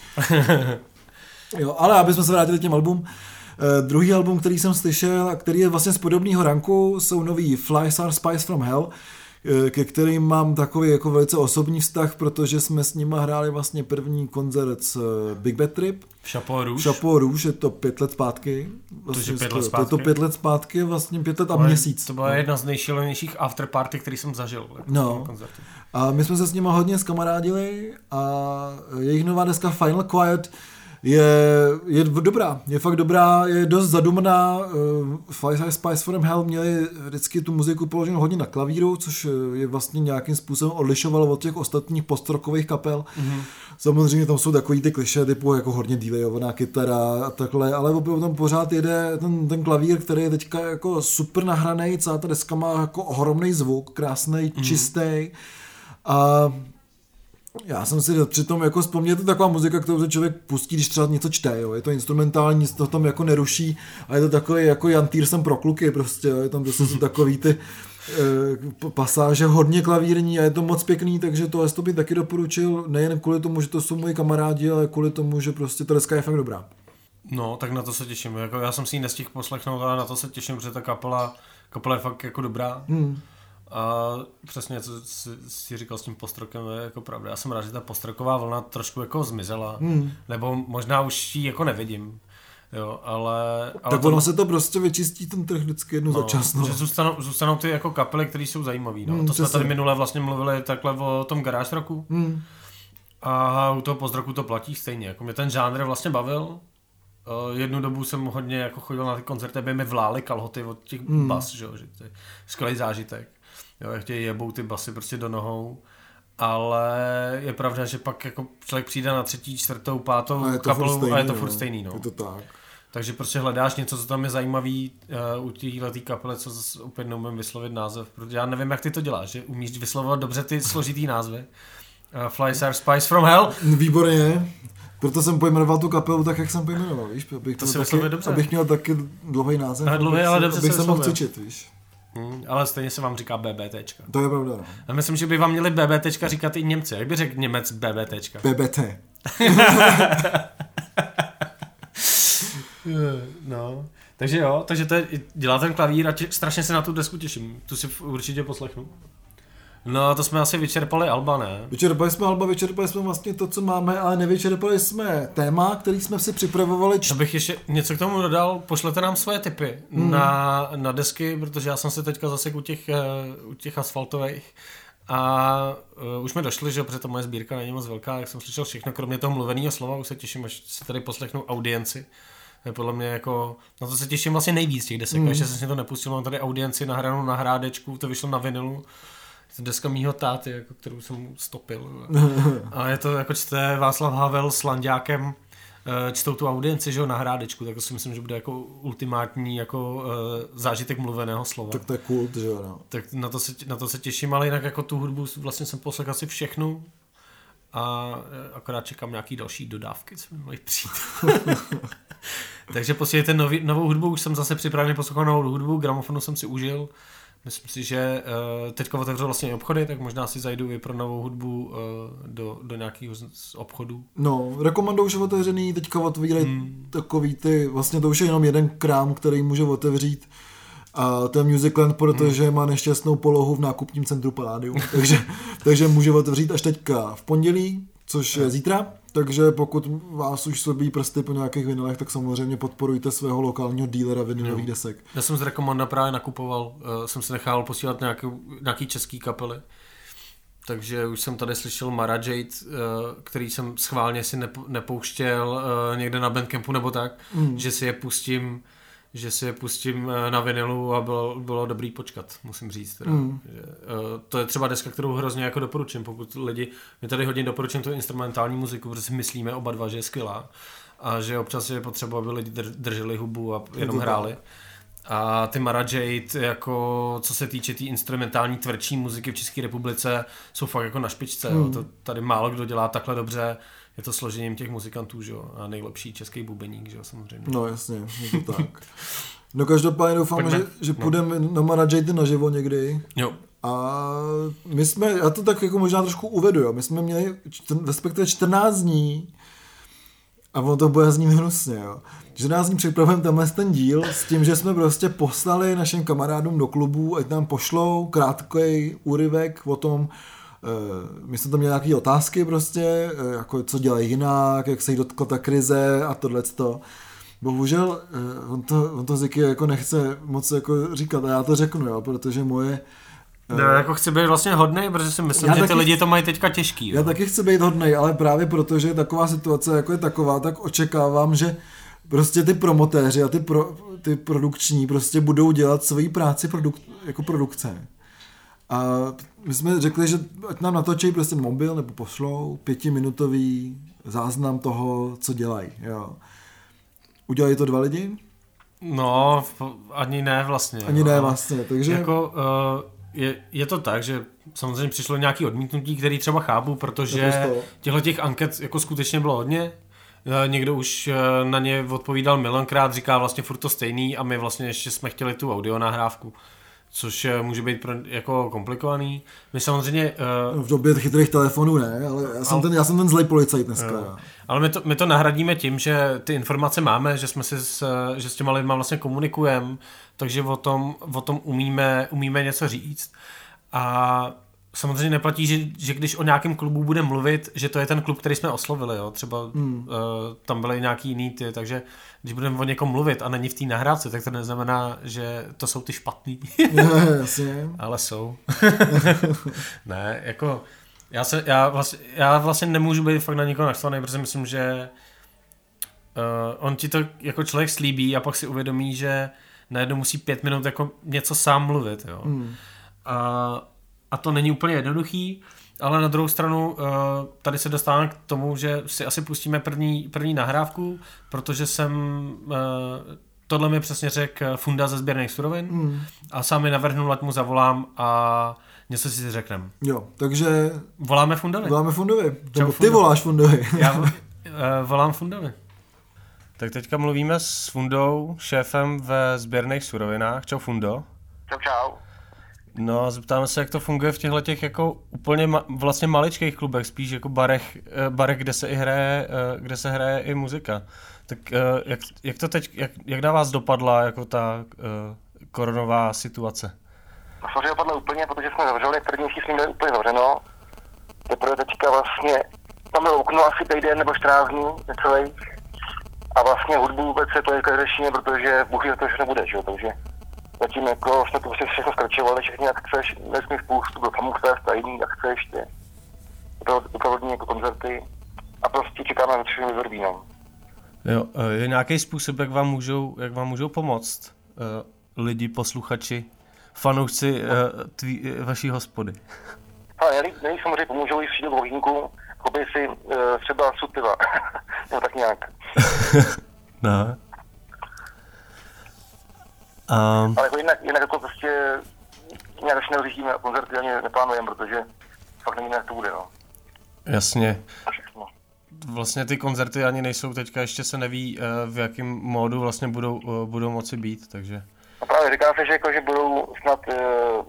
Speaker 2: jo, ale aby jsme se vrátili těm album, uh, druhý album, který jsem slyšel a který je vlastně z podobného ranku, jsou nový Fly Star Spice from Hell, Eh, ke kterým mám takový jako velice osobní vztah, protože jsme s nima hráli vlastně první koncert s eh, Big Bad Trip.
Speaker 1: V Chapeau Rouge.
Speaker 2: Chapeau Rouge, je to pět let zpátky.
Speaker 1: Vlastně, pět let zpátky.
Speaker 2: Je to pět let zpátky, vlastně pět let a Ale měsíc.
Speaker 1: To byla no. jedna z nejšilenějších afterparty, který jsem zažil.
Speaker 2: No. A my jsme se s nima hodně skamarádili a jejich nová deska Final Quiet je, je dobrá, je fakt dobrá, je dost zadumná. Uh, Five Spice from Hell měli vždycky tu muziku položenou hodně na klavíru, což eh, je vlastně nějakým způsobem odlišovalo od těch ostatních postrokových kapel. Mm-hmm. Samozřejmě tam jsou takový ty kliše typu jako hodně delayovaná kytara a takhle, ale opravdu tam pořád jede ten, ten klavír, který je teďka jako super nahraný, celá ta deska má jako ohromný zvuk, krásný, mm-hmm. čistý. A já jsem si přitom jako vzpomněl, to taková muzika, kterou se člověk pustí, když třeba něco čte, jo. je to instrumentální, nic to tam jako neruší a je to takový jako Jan Týrsem pro kluky prostě, jo. je tam to jsou takový ty e, pasáže hodně klavírní a je to moc pěkný, takže to to bych taky doporučil, nejen kvůli tomu, že to jsou moji kamarádi, ale kvůli tomu, že prostě ta deska je fakt dobrá.
Speaker 1: No, tak na to se těším. Jako já jsem si ji nestihl poslechnout, ale na to se těším, protože ta kapela, kapela je fakt jako dobrá. Hmm. A přesně, co jsi, jsi říkal s tím postrokem, je jako pravda. Já jsem rád, že ta postroková vlna trošku jako zmizela, hmm. nebo možná už ji jako nevidím. Jo, ale, ale
Speaker 2: tak to, ono se to prostě vyčistí ten trh vždycky jednu no, za čas. No.
Speaker 1: Že zůstanou, zůstanou ty jako kapely, které jsou zajímavé. No. Hmm, to jsme tady minule vlastně mluvili takhle o tom garáž roku. Hmm. A u toho pozdroku to platí stejně. Jako mě ten žánr vlastně bavil. Uh, jednu dobu jsem hodně jako chodil na ty koncerty, aby mi vlály kalhoty od těch hmm. bas, že, že to je skvělý zážitek jo, jak tě jebou ty basy prostě do nohou, ale je pravda, že pak jako člověk přijde na třetí, čtvrtou, pátou a kapelu stejný, a je to furt stejný. No.
Speaker 2: Je to tak.
Speaker 1: Takže prostě hledáš něco, co tam je zajímavý uh, u téhle kapely, co zase úplně neumím vyslovit název, protože já nevím, jak ty to děláš, že umíš vyslovovat dobře ty složitý názvy. Uh, Fly Star Spice from Hell.
Speaker 2: Výborně. Proto jsem pojmenoval tu kapelu tak, jak jsem pojmenoval, víš?
Speaker 1: Abych, to si taky, dobře.
Speaker 2: abych měl taky dlouhý název.
Speaker 1: A dlouhý, ale dobře
Speaker 2: abych se mohl cvičit, víš?
Speaker 1: Hmm, ale stejně se vám říká BBT.
Speaker 2: To je pravda. No.
Speaker 1: A myslím, že by vám měli BBT říkat i Němci. Jak by řekl Němec BBT?
Speaker 2: BBT.
Speaker 1: no. Takže jo, takže to je, dělá ten klavír a tě, strašně se na tu desku těším. Tu si určitě poslechnu. No, to jsme asi vyčerpali Alba, ne?
Speaker 2: Vyčerpali jsme Alba, vyčerpali jsme vlastně to, co máme, ale nevyčerpali jsme téma, který jsme si připravovali.
Speaker 1: Č- bych ještě něco k tomu dodal, pošlete nám svoje tipy hmm. na, na desky, protože já jsem se teďka zase u těch, uh, u těch asfaltových a uh, už jsme došli, že protože ta moje sbírka není moc velká, jak jsem slyšel všechno, kromě toho mluveného slova, už se těším, až se tady poslechnu audienci. To je podle mě jako, na to se těším vlastně nejvíc těch desek, mm. ještě jsem si to nepustil, mám tady audienci nahranou na hrádečku, to vyšlo na vinilu deska mýho táty, jako, kterou jsem mu stopil. A je to jako čte Václav Havel s Landiákem, eh, čtou tu audienci, že ho na hrádečku, tak to si myslím, že bude jako ultimátní jako uh, zážitek mluveného slova.
Speaker 2: Tak to je kult, že jo. No.
Speaker 1: Tak na to, se, na to se těším, ale jinak jako tu hudbu vlastně jsem poslechl asi všechnu a eh, akorát čekám nějaký další dodávky, co mi mají přijít. Takže posílejte novou hudbu, už jsem zase připravený poslouchat novou hudbu, gramofonu jsem si užil, Myslím si, že uh, teďka otevřel vlastně obchody, tak možná si zajdu i pro novou hudbu uh, do, do nějakých z obchodů.
Speaker 2: No, rekomando už je otevřený, teďka otvírají hmm. takový ty, vlastně to už je jenom jeden krám, který může otevřít. A to je Musicland, protože hmm. má nešťastnou polohu v nákupním centru Palladium, takže, takže může otevřít až teďka v pondělí, což je zítra. Takže pokud vás už sobí prsty po nějakých vinilech, tak samozřejmě podporujte svého lokálního dílera vinilových desek.
Speaker 1: Já jsem z Rekomanda právě nakupoval, uh, jsem si nechal posílat nějaký, nějaký český kapely. Takže už jsem tady slyšel Mara Jade, uh, který jsem schválně si nepouštěl uh, někde na Bandcampu nebo tak, mm. že si je pustím že si je pustím eh, na vinilu a bylo, bylo dobrý počkat, musím říct. Teda. Mm. Že, uh, to je třeba deska, kterou hrozně jako doporučím, pokud lidi, my tady hodně doporučím tu instrumentální muziku, protože si myslíme oba dva, že je skvělá a že občas je potřeba, aby lidi drželi hubu a jenom hráli. A ty Mara Jade, jako co se týče té tý instrumentální tvrdší muziky v České republice, jsou fakt jako na špičce. Mm. To tady málo kdo dělá takhle dobře je to složením těch muzikantů, že jo, a nejlepší český bubeník, že jo, samozřejmě.
Speaker 2: No jasně, je to tak. No každopádně doufám, že, že no. půjdeme na Marajady naživo někdy.
Speaker 1: Jo.
Speaker 2: A my jsme, já to tak jako možná trošku uvedu, jo. my jsme měli respektive 14 dní a ono to bude znít hnusně, jo. 14 dní připravujeme tenhle ten díl s tím, že jsme prostě poslali našim kamarádům do klubu, ať nám pošlou krátký úryvek o tom, my jsme tam měli nějaké otázky prostě, eh, jako co dělají jinak, jak se jí dotkla ta krize a tohle to. Bohužel eh, on to, on to Ziky jako nechce moc jako říkat a já to řeknu, jo, protože moje
Speaker 1: No, jako chci být vlastně hodný, protože si myslím, já že taky, ty lidi to mají teďka těžký. Jo.
Speaker 2: Já taky chci být hodný, ale právě protože taková situace jako je taková, tak očekávám, že prostě ty promotéři a ty, pro, ty produkční prostě budou dělat svoji práci produk, jako produkce. A my jsme řekli, že ať nám natočí prostě mobil nebo pošlou pětiminutový záznam toho, co dělají. Jo. Udělají to dva lidi?
Speaker 1: No, ani ne vlastně.
Speaker 2: Ani jo. ne vlastně, takže...
Speaker 1: Jako, uh, je, je to tak, že samozřejmě přišlo nějaké odmítnutí, který třeba chápu, protože těchto těch anket jako skutečně bylo hodně. Eh, někdo už eh, na ně odpovídal milionkrát, říká vlastně furt to stejný a my vlastně ještě jsme chtěli tu audio nahrávku což eh, může být pro, jako komplikovaný. My samozřejmě...
Speaker 2: Uh, v době chytrých telefonů ne, ale já jsem, ale, ten, já jsem ten zlej policajt dneska. Uh,
Speaker 1: ale my to, my to nahradíme tím, že ty informace máme, že jsme si s, že s těma lidma vlastně komunikujeme, takže o tom, o tom umíme, umíme něco říct. A samozřejmě neplatí, že, že když o nějakém klubu bude mluvit, že to je ten klub, který jsme oslovili, jo. Třeba hmm. uh, tam byly nějaký jiný ty, takže když budeme o někom mluvit a není v té nahrávce, tak to neznamená, že to jsou ty špatný.
Speaker 2: Jasně.
Speaker 1: Ale jsou. ne, jako já, se, já, vlastně, já vlastně nemůžu být fakt na někoho naštvaný, protože myslím, že uh, on ti to jako člověk slíbí a pak si uvědomí, že najednou musí pět minut jako něco sám mluvit, jo. Hmm. A a to není úplně jednoduchý, ale na druhou stranu eh, tady se dostáváme k tomu, že si asi pustíme první, první nahrávku, protože jsem eh, tohle mi přesně řekl Funda ze sběrných surovin mm. a sám mi navrhnul, ať mu zavolám a něco si řekneme.
Speaker 2: Jo, takže...
Speaker 1: Voláme Fundovi.
Speaker 2: Voláme Fundovi. Čau, ty voláš Fundovi.
Speaker 1: Já uh, volám Fundovi. Tak teďka mluvíme s Fundou, šéfem ve sběrných surovinách. Čau Fundo.
Speaker 3: Čau, čau.
Speaker 1: No a zeptáme se, jak to funguje v těchto těch jako úplně ma, vlastně maličkých klubech, spíš jako barech, eh, barech, kde se i hraje, eh, kde se hraje i muzika. Tak eh, jak, jak to teď, jak, jak na vás dopadla jako ta koronová situace?
Speaker 3: samozřejmě dopadlo úplně, protože jsme zavřeli, první jsme měli úplně zavřeno. Teprve teďka vlastně, tam bylo okno asi týden nebo 14 dní, necelý. A vlastně hudbu vůbec se to řešíme, protože Bůh to všechno bude, že jo, takže zatím jako jsme to prostě všechno skračovali, všechny jak chceš, nesmí spoustu, byl Famous Fest a jiný, jak chceš, ještě. Doprovodní jako koncerty. A prostě čekáme na všechny vyzorby, no.
Speaker 1: Jo, eh, je nějaký způsob, jak vám můžou, jak vám můžou pomoct uh, lidi, posluchači, fanoušci uh, tví, vaší hospody?
Speaker 3: Ale nejlíp samozřejmě pomůžou, přijde do vogínku, koupí si třeba sud piva, nebo tak nějak.
Speaker 1: no.
Speaker 3: Um... Ale jako jinak, jinak jako prostě nějak už neuřešíme koncerty ani neplánujeme, protože fakt nevíme, jak to bude, no.
Speaker 1: Jasně. Vlastně ty koncerty ani nejsou teďka, ještě se neví, eh, v jakém módu vlastně budou, eh, budou moci být, takže...
Speaker 3: No právě říká se, že, jako, že budou snad uh,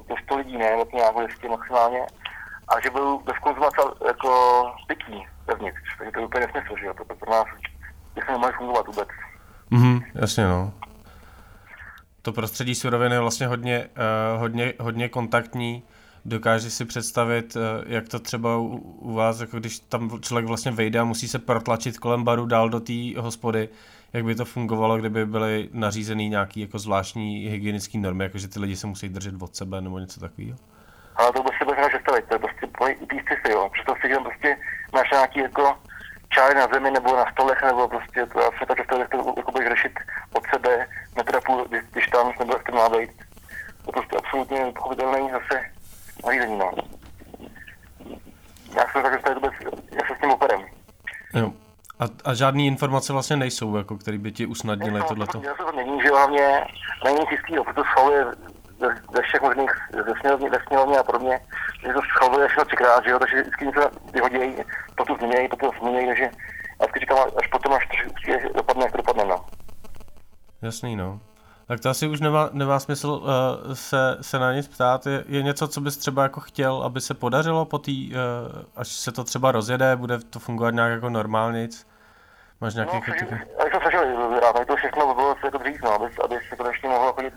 Speaker 3: do 100 lidí, ne, nebo nějak 200 maximálně, a že budou bez konzumace jako pití vevnitř, takže to je úplně nesmysl, že jo, to, to pro nás, že se nemohli fungovat vůbec.
Speaker 1: Mhm, jasně no to prostředí surovin je vlastně hodně, uh, hodně, hodně kontaktní. Dokáže si představit, uh, jak to třeba u, u vás, jako když tam člověk vlastně vejde a musí se protlačit kolem baru dál do té hospody, jak by to fungovalo, kdyby byly nařízený nějaký jako zvláštní hygienické normy, jako že ty lidi se musí držet od sebe nebo něco takového?
Speaker 3: Ale to prostě bych představit, to je prostě písci si, jo. Představ si, že prostě máš nějaký jako čáry na zemi nebo na stolech, nebo prostě to já se tak jak to jako budeš řešit od sebe, metra půl, když tam nebyl, jak to má být. To prostě absolutně nepochopitelné zase nařízení, no. Já se tak představit vůbec, jak se s tím operem.
Speaker 1: Jo. A, a žádné informace vlastně nejsou, jako, které by ti usnadnily tohleto?
Speaker 3: Já se to není, že hlavně není čistý, protože to schvaluje ve všech možných, ve sněhovně, ve sněhovně a podobně, že to schvaluje všechno třikrát, že jo, takže vždycky něco vyhodí, potom změnějí, potom změnějí, takže já vždycky říkám, až potom, až to dopadne, jak to dopadne, no.
Speaker 1: Jasný, no. Tak to asi už nemá, nemá smysl uh, se, se na nic ptát. Je, je něco, co bys třeba jako chtěl, aby se podařilo po tý, uh, až se to třeba rozjede, bude to fungovat nějak jako normálně? Máš nějaké no,
Speaker 3: kritiky? Já jsem snažil vyrábět, aby to všechno bylo jako dřív, no, aby, aby se konečně mohlo chodit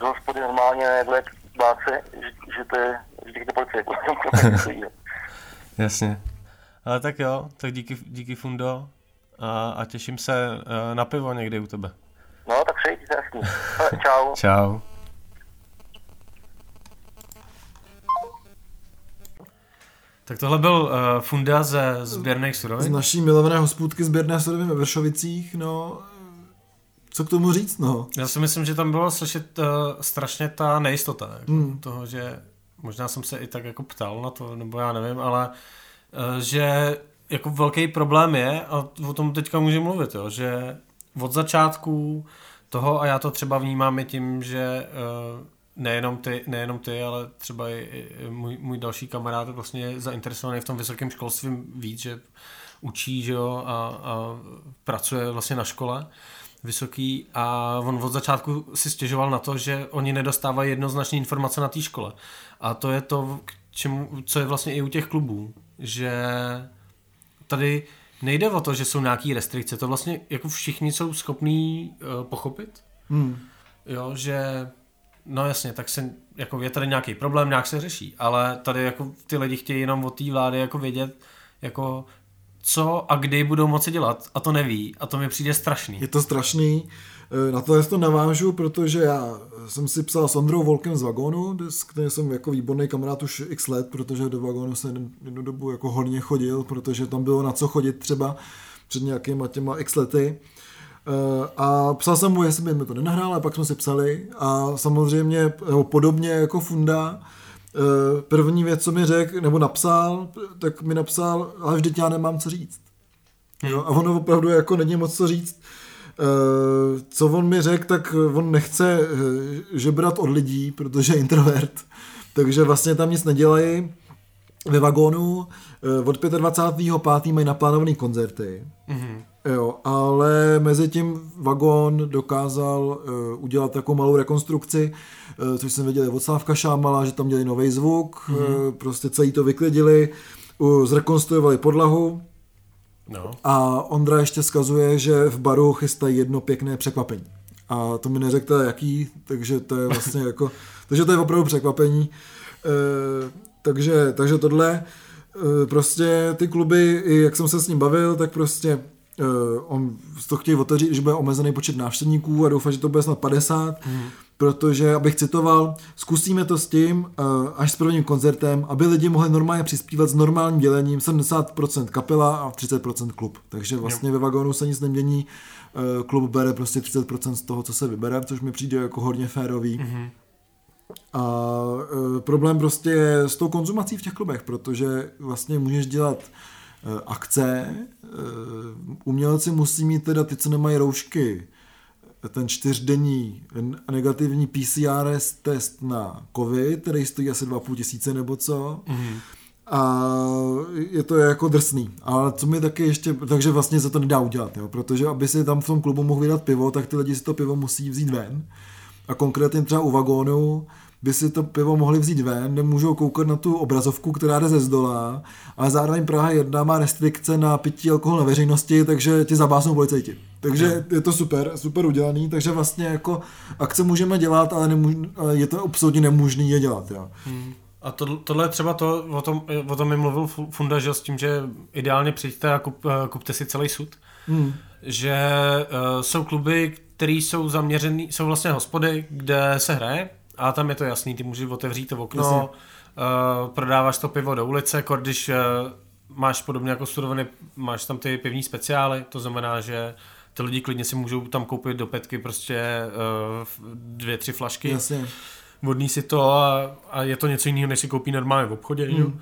Speaker 3: do hospody normálně, nedle báce, že, že to je, že to policie. Jako,
Speaker 1: Jasně. Ale tak jo, tak díky, díky Fundo a, a těším se uh, na pivo někdy u tebe.
Speaker 3: No, tak přeji se hezký. Čau.
Speaker 1: Čau. Tak tohle byl uh, Funda ze sběrných surovin.
Speaker 2: Z naší milované hospůdky sběrné surovin ve Vršovicích, no co k tomu říct, no.
Speaker 1: Já si myslím, že tam bylo slyšet uh, strašně ta nejistota, jako hmm. toho, že možná jsem se i tak jako ptal na to, nebo já nevím, ale uh, že jako velký problém je, a o tom teďka můžeme mluvit, jo, že od začátku toho, a já to třeba vnímám i tím, že uh, nejenom ty, nejenom ty, ale třeba i, i můj, můj další kamarád vlastně je zainteresovaný v tom vysokém školství víc, že učí že jo, a, a pracuje vlastně na škole vysoký a on od začátku si stěžoval na to, že oni nedostávají jednoznačné informace na té škole. A to je to, k čemu, co je vlastně i u těch klubů, že tady nejde o to, že jsou nějaké restrikce, to vlastně jako všichni jsou schopní uh, pochopit. Hmm. Jo, že no jasně, tak se, jako je tady nějaký problém, nějak se řeší, ale tady jako ty lidi chtějí jenom od té vlády jako vědět, jako co a kdy budou moci dělat a to neví a to mi přijde strašný.
Speaker 2: Je to strašný, e, na to to navážu, protože já jsem si psal s Ondrou Volkem z Vagonu, s kterým jsem jako výborný kamarád už x let, protože do Vagonu jsem jednu dobu jako hodně chodil, protože tam bylo na co chodit třeba před nějakýma těma x lety. E, a psal jsem mu, jestli by mi to nenahrál, a pak jsme si psali a samozřejmě podobně jako Funda, první věc, co mi řekl, nebo napsal, tak mi napsal, ale vždyť já nemám co říct. Jo, a ono opravdu jako není moc co říct. Eh, co on mi řekl, tak on nechce eh, žebrat od lidí, protože je introvert, takže vlastně tam nic nedělají. Ve vagónu od 25.5. mají naplánované koncerty. Mm-hmm. Jo, ale mezi tím vagón dokázal uh, udělat takovou malou rekonstrukci, uh, což jsem věděl od Sávka Šámala, že tam dělali nový zvuk, mm-hmm. uh, prostě celý to vyklidili, uh, zrekonstruovali podlahu no. a Ondra ještě skazuje, že v baru chystají jedno pěkné překvapení. a to mi neřekte jaký, takže to je vlastně jako, takže to je opravdu překvapení. E, takže, takže tohle, e, prostě ty kluby, i jak jsem se s ním bavil, tak prostě on to chtějí otevřít, že bude omezený počet návštěvníků a doufám, že to bude snad 50, mm. protože, abych citoval, zkusíme to s tím, e, až s prvním koncertem, aby lidi mohli normálně přispívat s normálním dělením, 70% kapela a 30% klub. Takže vlastně jo. ve vagónu se nic nemění, e, klub bere prostě 30% z toho, co se vybere, což mi přijde jako hodně férový. Mm-hmm. A e, problém prostě je s tou konzumací v těch klubech, protože vlastně můžeš dělat akce, e, umělci musí mít teda ty, co nemají roušky, ten čtyřdenní negativní PCR test na COVID, který stojí asi 2,5 tisíce nebo co. Mm-hmm. A je to jako drsný. Ale co mi taky ještě, takže vlastně se to nedá udělat, jo? protože aby si tam v tom klubu mohl vydat pivo, tak ty lidi si to pivo musí vzít ven. A konkrétně třeba u vagónu by si to pivo mohli vzít ven, nemůžou koukat na tu obrazovku, která jde ze zdola, ale zároveň Praha 1 má restrikce na pití alkohol na veřejnosti, takže ti zabásnou policajti. Takže je to super, super udělaný, takže vlastně jako akce můžeme dělat, ale, nemůž, je to absolutně nemožný je dělat. Jo. Hmm.
Speaker 1: A to, tohle je třeba to, o tom, o tom mi mluvil Funda, že s tím, že ideálně přijďte a kup, eh, kupte si celý sud. Hmm. Že uh, jsou kluby, které jsou zaměřený, jsou vlastně hospody, kde se hraje, a tam je to jasný, ty můžeš otevřít to okno, uh, prodáváš to pivo do ulice, když uh, máš podobně jako studovaný, máš tam ty pivní speciály, to znamená, že ty lidi klidně si můžou tam koupit do petky prostě uh, dvě, tři flašky.
Speaker 2: Jasně.
Speaker 1: Vodný si to a, a je to něco jiného, než si koupí normálně v obchodě. Hmm.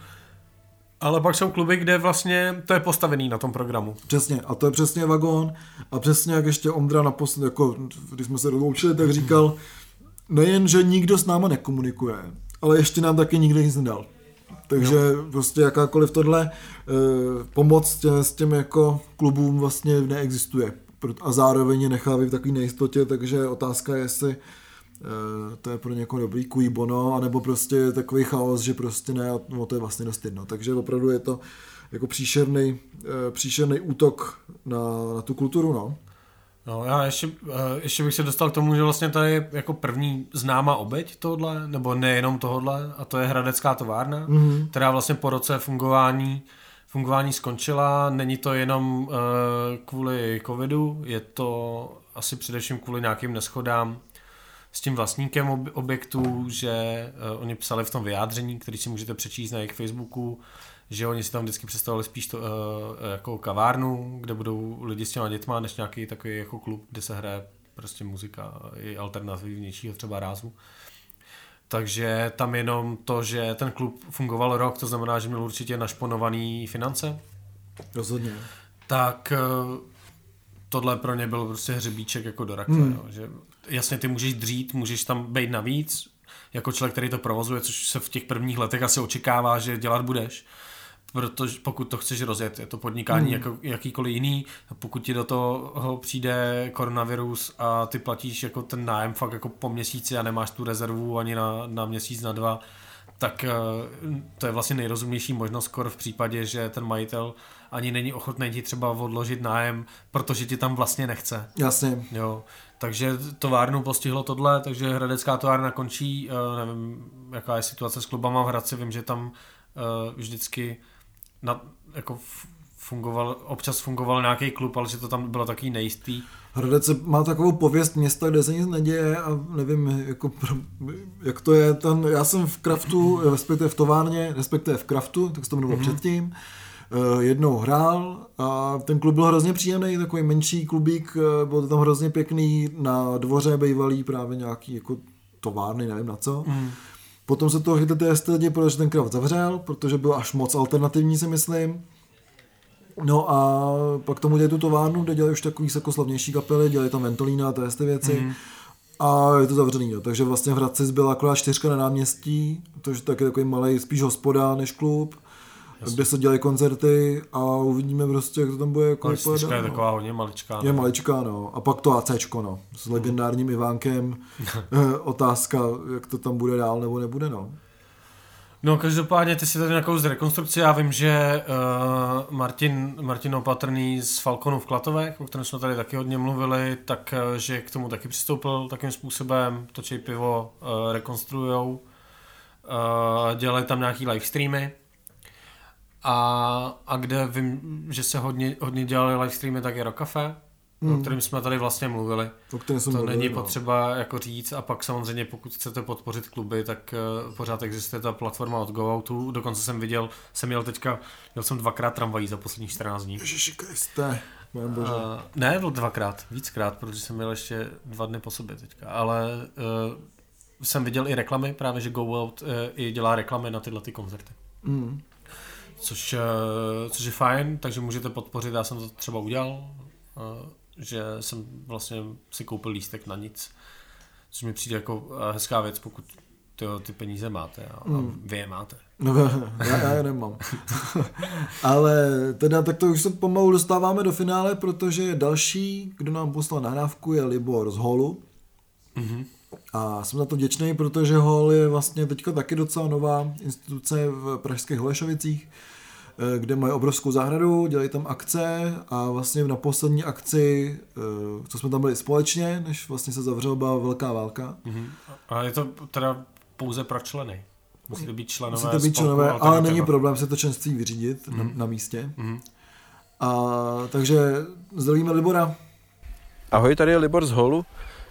Speaker 1: Ale pak jsou kluby, kde vlastně to je postavený na tom programu.
Speaker 2: Přesně, a to je přesně vagón. A přesně jak ještě Ondra naposled, jako když jsme se rozloučili, tak říkal, nejen, že nikdo s náma nekomunikuje, ale ještě nám taky nikdo nic nedal. Takže jo. prostě jakákoliv tohle eh, pomoc tě, s těm jako klubům vlastně neexistuje. A zároveň je nechávají v takové nejistotě, takže otázka je, jestli eh, to je pro někoho dobrý kují bono, anebo prostě takový chaos, že prostě ne, no to je vlastně dost jedno. Takže opravdu je to jako příšerný, eh, příšerný útok na, na tu kulturu, no.
Speaker 1: No, já ještě, eh, ještě bych se dostal k tomu, že vlastně to je jako první známá obeď tohle, nebo nejenom tohle, a to je Hradecká továrna, mm-hmm. která vlastně po roce fungování fungování skončila. Není to jenom uh, kvůli covidu, je to asi především kvůli nějakým neschodám s tím vlastníkem ob- objektu, že uh, oni psali v tom vyjádření, který si můžete přečíst na jejich Facebooku, že oni si tam vždycky představovali spíš to, uh, jako kavárnu, kde budou lidi s těma dětma, než nějaký takový jako klub, kde se hraje prostě muzika i alternativnějšího třeba rázu. Takže tam jenom to, že ten klub fungoval rok, to znamená, že měl určitě našponovaný finance.
Speaker 2: Rozhodně.
Speaker 1: Tak uh, tohle pro ně byl prostě hřebíček jako do rakve. Hmm. Jo, že jasně ty můžeš dřít, můžeš tam být navíc, jako člověk, který to provozuje, což se v těch prvních letech asi očekává, že dělat budeš protože pokud to chceš rozjet, je to podnikání hmm. jako jakýkoliv jiný, pokud ti do toho přijde koronavirus a ty platíš jako ten nájem fakt jako po měsíci a nemáš tu rezervu ani na, na měsíc, na dva, tak eh, to je vlastně nejrozumnější možnost skoro v případě, že ten majitel ani není ochotný ti třeba odložit nájem, protože ti tam vlastně nechce.
Speaker 2: Jasně.
Speaker 1: Jo. Takže továrnu postihlo tohle, takže Hradecká továrna končí, eh, nevím, jaká je situace s klubama v Hradci, vím, že tam eh, vždycky na, jako fungoval, občas fungoval nějaký klub, ale že to tam bylo taky nejistý.
Speaker 2: Hradec má takovou pověst města, kde se nic neděje a nevím, jako, jak to je. Ten, já jsem v Kraftu, respektive v továrně, respektive v Kraftu, tak se to jmenovalo mm-hmm. předtím, eh, jednou hrál a ten klub byl hrozně příjemný, takový menší klubík, eh, bylo to tam hrozně pěkný, na dvoře bývalý právě nějaký jako továrny, nevím na co. Mm. Potom se to chytli ty lidi, protože ten kraft zavřel, protože byl až moc alternativní, si myslím. No a pak tomu dělají tu továrnu, kde dělají už takový jako slavnější kapely, dělají tam Ventolína a ty věci. Mm. A je to zavřený, no. takže vlastně v Hradci zbyla akorát čtyřka na náměstí, to je taky takový malý spíš hospoda než klub. Jasně. kde se dělají koncerty a uvidíme prostě, jak to tam bude jako
Speaker 1: vypadat. je no. taková hodně maličká.
Speaker 2: No. Je maličká, no. A pak to ACčko, no. S mhm. legendárním Ivánkem. Eh, otázka, jak to tam bude dál nebo nebude, no.
Speaker 1: No každopádně ty si tady nějakou z rekonstrukci, já vím, že uh, Martin, Martin Opatrný z Falconu v Klatovech, o kterém jsme tady taky hodně mluvili, tak uh, že k tomu taky přistoupil takým způsobem, točí pivo, uh, rekonstrujou, uh, dělají tam nějaký live streamy a, a kde vím, že se hodně, hodně dělali live streamy, tak je Rokafe, mm. o
Speaker 2: Hmm.
Speaker 1: kterém jsme tady vlastně mluvili.
Speaker 2: O kterém jsem
Speaker 1: To
Speaker 2: mluvil,
Speaker 1: není
Speaker 2: no.
Speaker 1: potřeba jako říct a pak samozřejmě pokud chcete podpořit kluby, tak uh, pořád existuje ta platforma od GoOutu, dokonce jsem viděl, jsem jel teďka, měl jsem dvakrát tramvají za posledních 14 dní.
Speaker 2: Ježiši Kriste.
Speaker 1: Uh, ne, byl dvakrát, víckrát, protože jsem měl ještě dva dny po sobě teďka, ale uh, jsem viděl i reklamy, právě že GoOut uh, i dělá reklamy na tyhle ty koncerty.
Speaker 2: Mm.
Speaker 1: Což, uh, což je fajn, takže můžete podpořit, já jsem to třeba udělal, uh, že jsem vlastně si koupil lístek na nic, což mi přijde jako uh, hezká věc, pokud ty, ty peníze máte a, a vy je máte.
Speaker 2: No, já, já je nemám. Ale teda tak to už se pomalu dostáváme do finále, protože další, kdo nám poslal nahrávku, je Libor z Holu.
Speaker 1: Mhm.
Speaker 2: A jsem za to vděčný, protože Hol je vlastně teďka taky docela nová instituce v pražských Holešovicích, eh, kde mají obrovskou zahradu, dělají tam akce a vlastně na poslední akci, eh, co jsme tam byli společně, než vlastně se zavřela byla velká válka,
Speaker 1: Mhm. A je to teda pouze pro členy. Musíte být členové
Speaker 2: Musíte být
Speaker 1: spolku
Speaker 2: členové, ale není problém se to členství vyřídit na, na místě.
Speaker 1: Mhm.
Speaker 2: A takže zdravíme Libora.
Speaker 4: Ahoj, tady je Libor z Holu.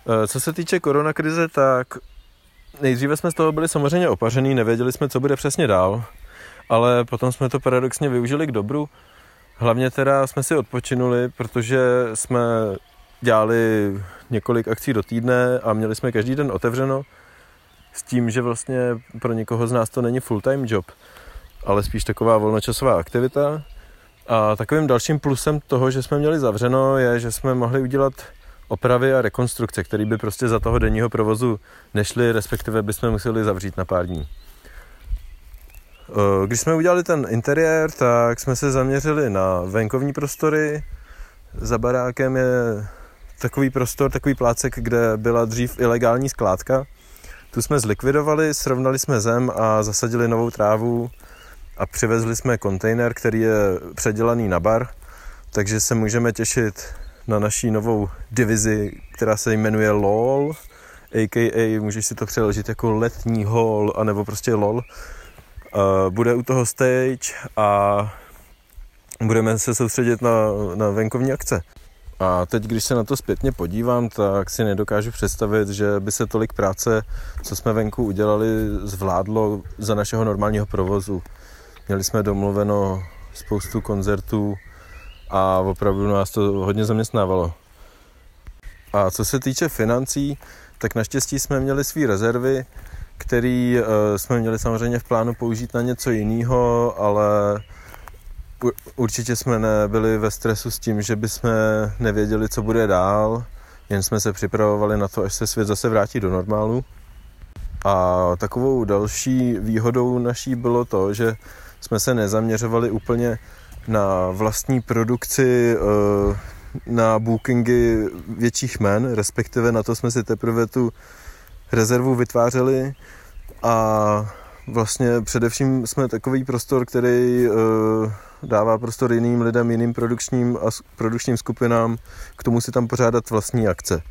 Speaker 4: Eh, Co se týče koronakrize, tak nejdříve jsme z toho byli samozřejmě opařený, nevěděli jsme, co bude přesně dál, ale potom jsme to paradoxně využili k dobru. Hlavně teda jsme si odpočinuli, protože jsme dělali několik akcí do týdne a měli jsme každý den otevřeno s tím, že vlastně pro někoho z nás to není full-time job, ale spíš taková volnočasová aktivita. A takovým dalším plusem toho, že jsme měli zavřeno, je, že jsme mohli udělat opravy a rekonstrukce, které by prostě za toho denního provozu nešly, respektive bychom museli zavřít na pár dní. Eh, Když jsme udělali ten interiér, tak jsme se zaměřili na venkovní prostory. Za barákem je takový prostor, takový plácek, kde byla dřív ilegální skládka. Tu jsme zlikvidovali, srovnali jsme zem a zasadili novou trávu a přivezli jsme kontejner, který je předělaný na bar, takže se můžeme těšit na naší novou divizi, která se jmenuje LOL, a.k.a. můžeš si to přeložit jako letní hall, anebo prostě LOL. Uh, bude u toho stage a budeme se soustředit na, na venkovní akce. A teď, když se na to zpětně podívám, tak si nedokážu představit, že by se tolik práce, co jsme venku udělali, zvládlo za našeho normálního provozu. Měli jsme domluveno spoustu koncertů a opravdu nás to hodně zaměstnávalo. A co se týče financí, tak naštěstí jsme měli své rezervy, který eh, jsme měli samozřejmě v plánu použít na něco jiného, ale určitě jsme nebyli ve stresu s tím, že bychom nevěděli, co bude dál, jen jsme se připravovali na to, až se svět zase vrátí do normálu. A takovou další výhodou naší bylo to, že jsme se nezaměřovali úplně na vlastní produkci, eh, na bookingy větších men, respektive na to jsme si teprve tu rezervu vytvářeli a vlastně především jsme takový prostor, který eh, dává prostor jiným lidem, jiným produkčním a produkčním skupinám k tomu si tam pořádat vlastní akce.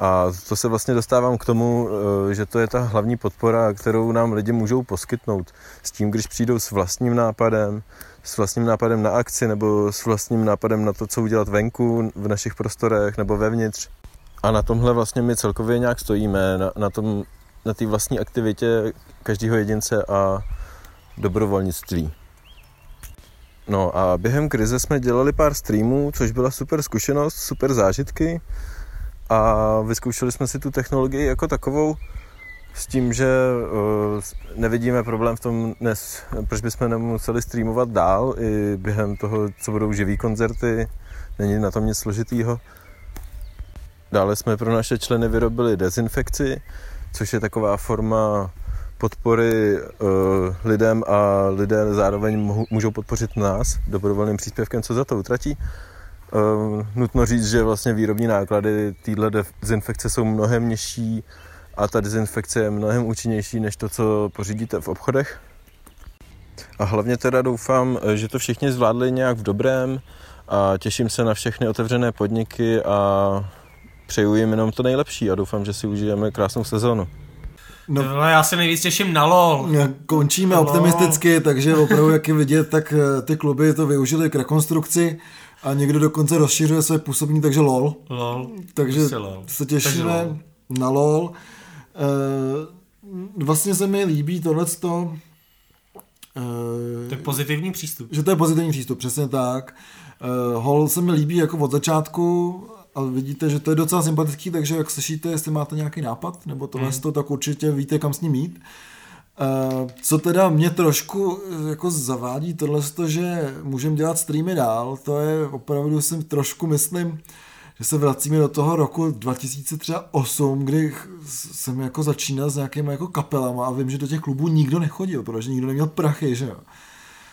Speaker 4: A to se vlastně dostávám k tomu, eh, že to je ta hlavní podpora, kterou nám lidi můžou poskytnout. S tím, když přijdou s vlastním nápadem, s vlastním nápadem na akci nebo s vlastním nápadem na to, co udělat venku v našich prostorech nebo vevnitř. A na tomhle vlastně my celkově nějak stojíme, na, na tom, na vlastní aktivitě každého jedince a dobrovolnictví. No a během krize jsme dělali pár streamů, což byla super zkušenost, super zážitky a vyzkoušeli jsme si tu technologii jako takovou s tím, že uh, nevidíme problém v tom dnes, proč bychom nemuseli streamovat dál i během toho, co budou živý koncerty, není na tom nic složitýho. Dále jsme pro naše členy vyrobili dezinfekci, což je taková forma podpory uh, lidem a lidé zároveň můžou podpořit nás dobrovolným příspěvkem, co za to utratí. Uh, nutno říct, že vlastně výrobní náklady téhle dezinfekce jsou mnohem nižší a ta dezinfekce je mnohem účinnější než to, co pořídíte v obchodech. A hlavně teda doufám, že to všichni zvládli nějak v dobrém a těším se na všechny otevřené podniky a přeju jim jenom to nejlepší a doufám, že si užijeme krásnou sezónu.
Speaker 1: No, no já se nejvíc těším na LOL.
Speaker 2: Končíme
Speaker 1: LOL.
Speaker 2: optimisticky, takže opravdu, jak je vidět, tak eh, ty kluby to využili k rekonstrukci a někdo dokonce rozšiřuje své působní, takže LOL.
Speaker 1: LOL.
Speaker 2: Takže
Speaker 1: Prostě LOL.
Speaker 2: se těšíme
Speaker 1: Takže LOL.
Speaker 2: na LOL. E, vlastně se mi líbí tohleto,
Speaker 1: To je pozitivní přístup.
Speaker 2: že to je pozitivní přístup, přesně tak. E, Hol se mi líbí jako od začátku, a vidíte, že to je docela sympatický, takže jak slyšíte, jestli máte nějaký nápad, nebo tohle
Speaker 1: Hmm.
Speaker 2: to, tak určitě víte, kam s ním jít. E, co teda mě trošku eh, jako zavádí tohle, že můžeme dělat streamy dál, to je opravdu si trošku myslím, že se vracíme do toho roku 2008, kdy jsem jako začínal s nějakými jako kapelama a vím, že do těch klubů nikdo nechodil, protože nikdo neměl prachy, že jo.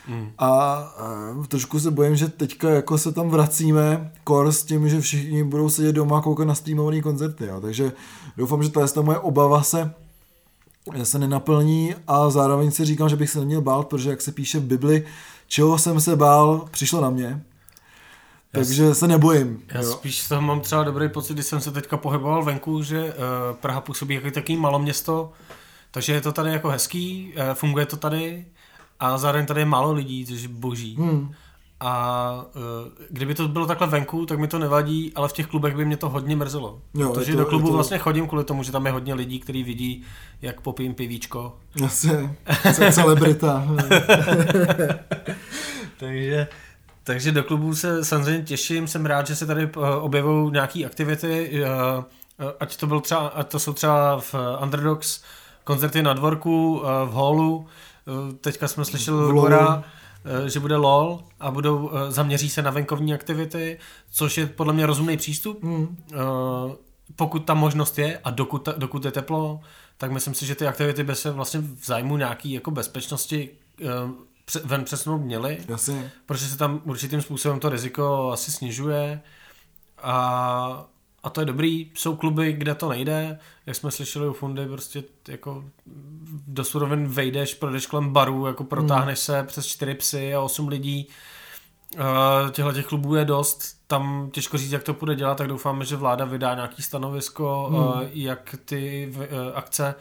Speaker 1: Mm.
Speaker 2: A, a trošku se bojím, že teďka jako se tam vracíme kor s tím, že všichni budou sedět doma a koukat na streamované koncerty. Jo. Takže doufám, že ta moje obava se se nenaplní a zároveň si říkám, že bych se neměl bát, protože jak se píše v Bibli, čeho jsem se bál, přišlo na mě. Takže se nebojím.
Speaker 1: Já
Speaker 2: jo.
Speaker 1: spíš toho mám třeba dobrý pocit, když jsem se teďka pohyboval venku, že uh, Praha působí jako takový maloměsto, takže je to tady jako hezký, uh, funguje to tady a zároveň tady je málo lidí, což je boží.
Speaker 2: Hmm.
Speaker 1: A uh, kdyby to bylo takhle venku, tak mi to nevadí, ale v těch klubech by mě to hodně mrzelo.
Speaker 2: Jo,
Speaker 1: Protože
Speaker 2: to-
Speaker 1: do klubu
Speaker 2: to-
Speaker 1: vlastně chodím kvůli tomu, že tam je hodně lidí, kteří vidí, jak popím pivíčko.
Speaker 2: Jasně, ce- celebrita.
Speaker 1: Takže, takže do klubu se samozřejmě těším, jsem rád, že se tady eh, objevují nějaké aktivity, eh, eh, ať to, byl třeba, ať to jsou třeba v Underdogs koncerty na dvorku, v hallu, Eh, teďka jsme slyšeli. Lora, že bude LOL a budou, zaměří se na venkovní aktivity, což je podle mě rozumný přístup. Eh, pokud ta možnost je a dokud, ta- dokud je teplo, tak myslím si, že ty aktivity by se vlastně v zájmu nějaký jako bezpečnosti ven přesunout měly,
Speaker 2: Jasně.
Speaker 1: protože se tam určitým způsobem to riziko asi snižuje a, a to je dobrý. Jsou kluby, kde to nejde, jak jsme slyšeli u Fundy, prostě jako do surovin vejdeš, projdeš kolem baru, jako protáhneš se přes čtyři psy a osm lidí. Uh, těchto těch klubů je dost, tam těžko říct, jak to bude dělat, tak doufáme, že vláda vydá nějaký stanovisko,
Speaker 2: Hmm.
Speaker 1: uh, jak ty uh, akce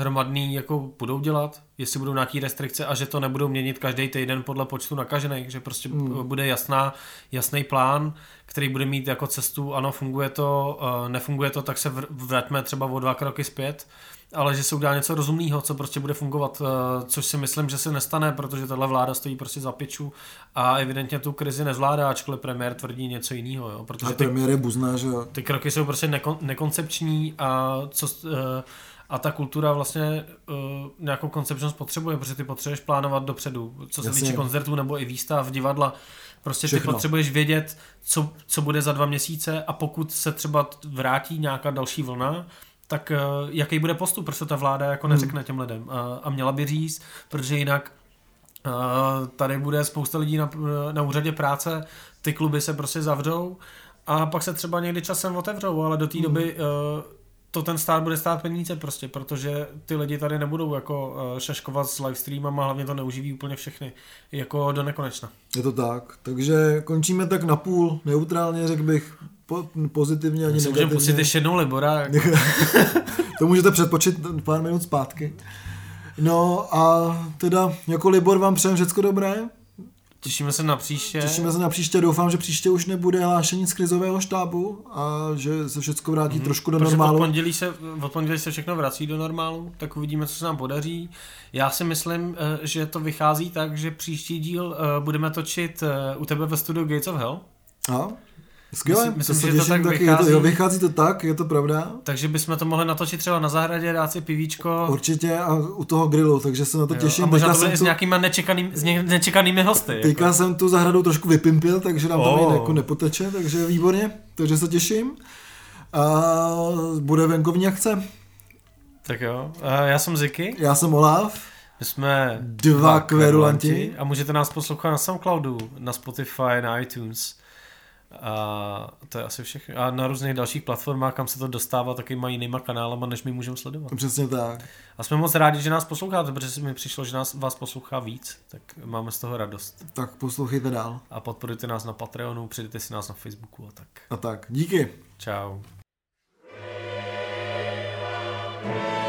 Speaker 1: hromadný jako budou dělat, jestli budou nějaký restrikce a že to nebudou měnit každý týden podle počtu nakažených, že prostě
Speaker 2: Hmm.
Speaker 1: bude jasná, jasný plán, který bude mít jako cestu, ano, funguje to, uh, nefunguje to, tak se vr- vraťme třeba o dva kroky zpět, ale že se udělá něco rozumného, co prostě bude fungovat, uh, což si myslím, že se nestane, protože tahle vláda stojí prostě za piču a evidentně tu krizi nezvládá, ačkoliv premiér tvrdí něco jiného, jo,
Speaker 2: A
Speaker 1: protože ty
Speaker 2: premiér je buzná, že jo.
Speaker 1: ty kroky jsou prostě nekon, nekoncepční a, co, uh, a ta kultura vlastně uh, nějakou koncepčnost potřebuje, protože ty potřebuješ plánovat dopředu, co se
Speaker 2: Jasně.
Speaker 1: týče koncertů nebo i výstav, divadla. Prostě
Speaker 2: Všechno.
Speaker 1: ty potřebuješ vědět, co, co bude za dva měsíce a pokud se třeba vrátí nějaká další vlna, tak uh, jaký bude postup, protože ta vláda jako neřekne těm lidem. Uh, a měla by říct, protože jinak Uh, tady bude spousta lidí na, na úřadě práce, ty kluby se prostě zavřou a pak se třeba někdy časem otevřou, ale do té doby uh, to ten stát bude stát peníze prostě, protože ty lidi tady nebudou jako uh, šaškovat s livestreamama, hlavně to neuživí úplně všechny, jako do nekonečna.
Speaker 2: Je to tak. Takže končíme tak na půl neutrálně, řekl bych, po, pozitivně ani
Speaker 1: Si můžeme pustit
Speaker 2: negativně.
Speaker 1: ještě jednou Libora, jako,
Speaker 2: to můžete předpočít pár minut zpátky. No a teda jako Libor vám přejem všecko dobré.
Speaker 1: Těšíme se na příště.
Speaker 2: Těšíme se na příště. Doufám, že příště už nebude hlášení z krizového štábu a že se všecko vrátí mm-hmm. trošku do
Speaker 1: Protože od
Speaker 2: normálu.
Speaker 1: pondělí, se, od pondělí se všechno vrací do normálu, tak uvidíme, co se nám podaří. Já si myslím, eh, že to vychází tak, že příští díl eh, budeme točit eh, u tebe ve studiu Gates of Hell.
Speaker 2: A? Skvěle,
Speaker 1: Myslím- myslím,
Speaker 2: to se
Speaker 1: že to tak
Speaker 2: taky. Je to,
Speaker 1: vychází.
Speaker 2: jo, vychází to tak, je to pravda.
Speaker 1: Takže bychom to mohli natočit třeba na zahradě, dát si pivíčko.
Speaker 2: Určitě a u toho grilu, takže se na to
Speaker 1: Jo,
Speaker 2: těším.
Speaker 1: a možná
Speaker 2: Teďka
Speaker 1: to bude i s
Speaker 2: tu-
Speaker 1: nějakýma nečekaným, s ně, nečekanými hosty.
Speaker 2: Teďka
Speaker 1: Jako.
Speaker 2: jsem tu zahradou trošku vypimpil, takže nám tam
Speaker 1: Oh.
Speaker 2: jako nepoteče, takže výborně, takže se těším. A bude venkovní akce.
Speaker 1: Tak jo, a já jsem Ziky,
Speaker 2: Já jsem Olaf.
Speaker 1: my jsme
Speaker 2: Dva kverulanti.
Speaker 1: a můžete nás poslouchat na Soundcloudu, na Spotify, na iTunes. A to je asi všechno. A na různých dalších platformách, kam se to dostává, taky mají jinýma kanálama, než my můžeme sledovat.
Speaker 2: Přesně tak.
Speaker 1: A jsme moc rádi, že nás posloucháte, protože si mi přišlo, že nás, vás poslouchá víc, tak máme z toho radost.
Speaker 2: Tak poslouchejte dál.
Speaker 1: A podporujte nás na Patreonu, přidejte si nás na Facebooku a tak.
Speaker 2: A tak. Díky.
Speaker 1: Ciao. Yeah.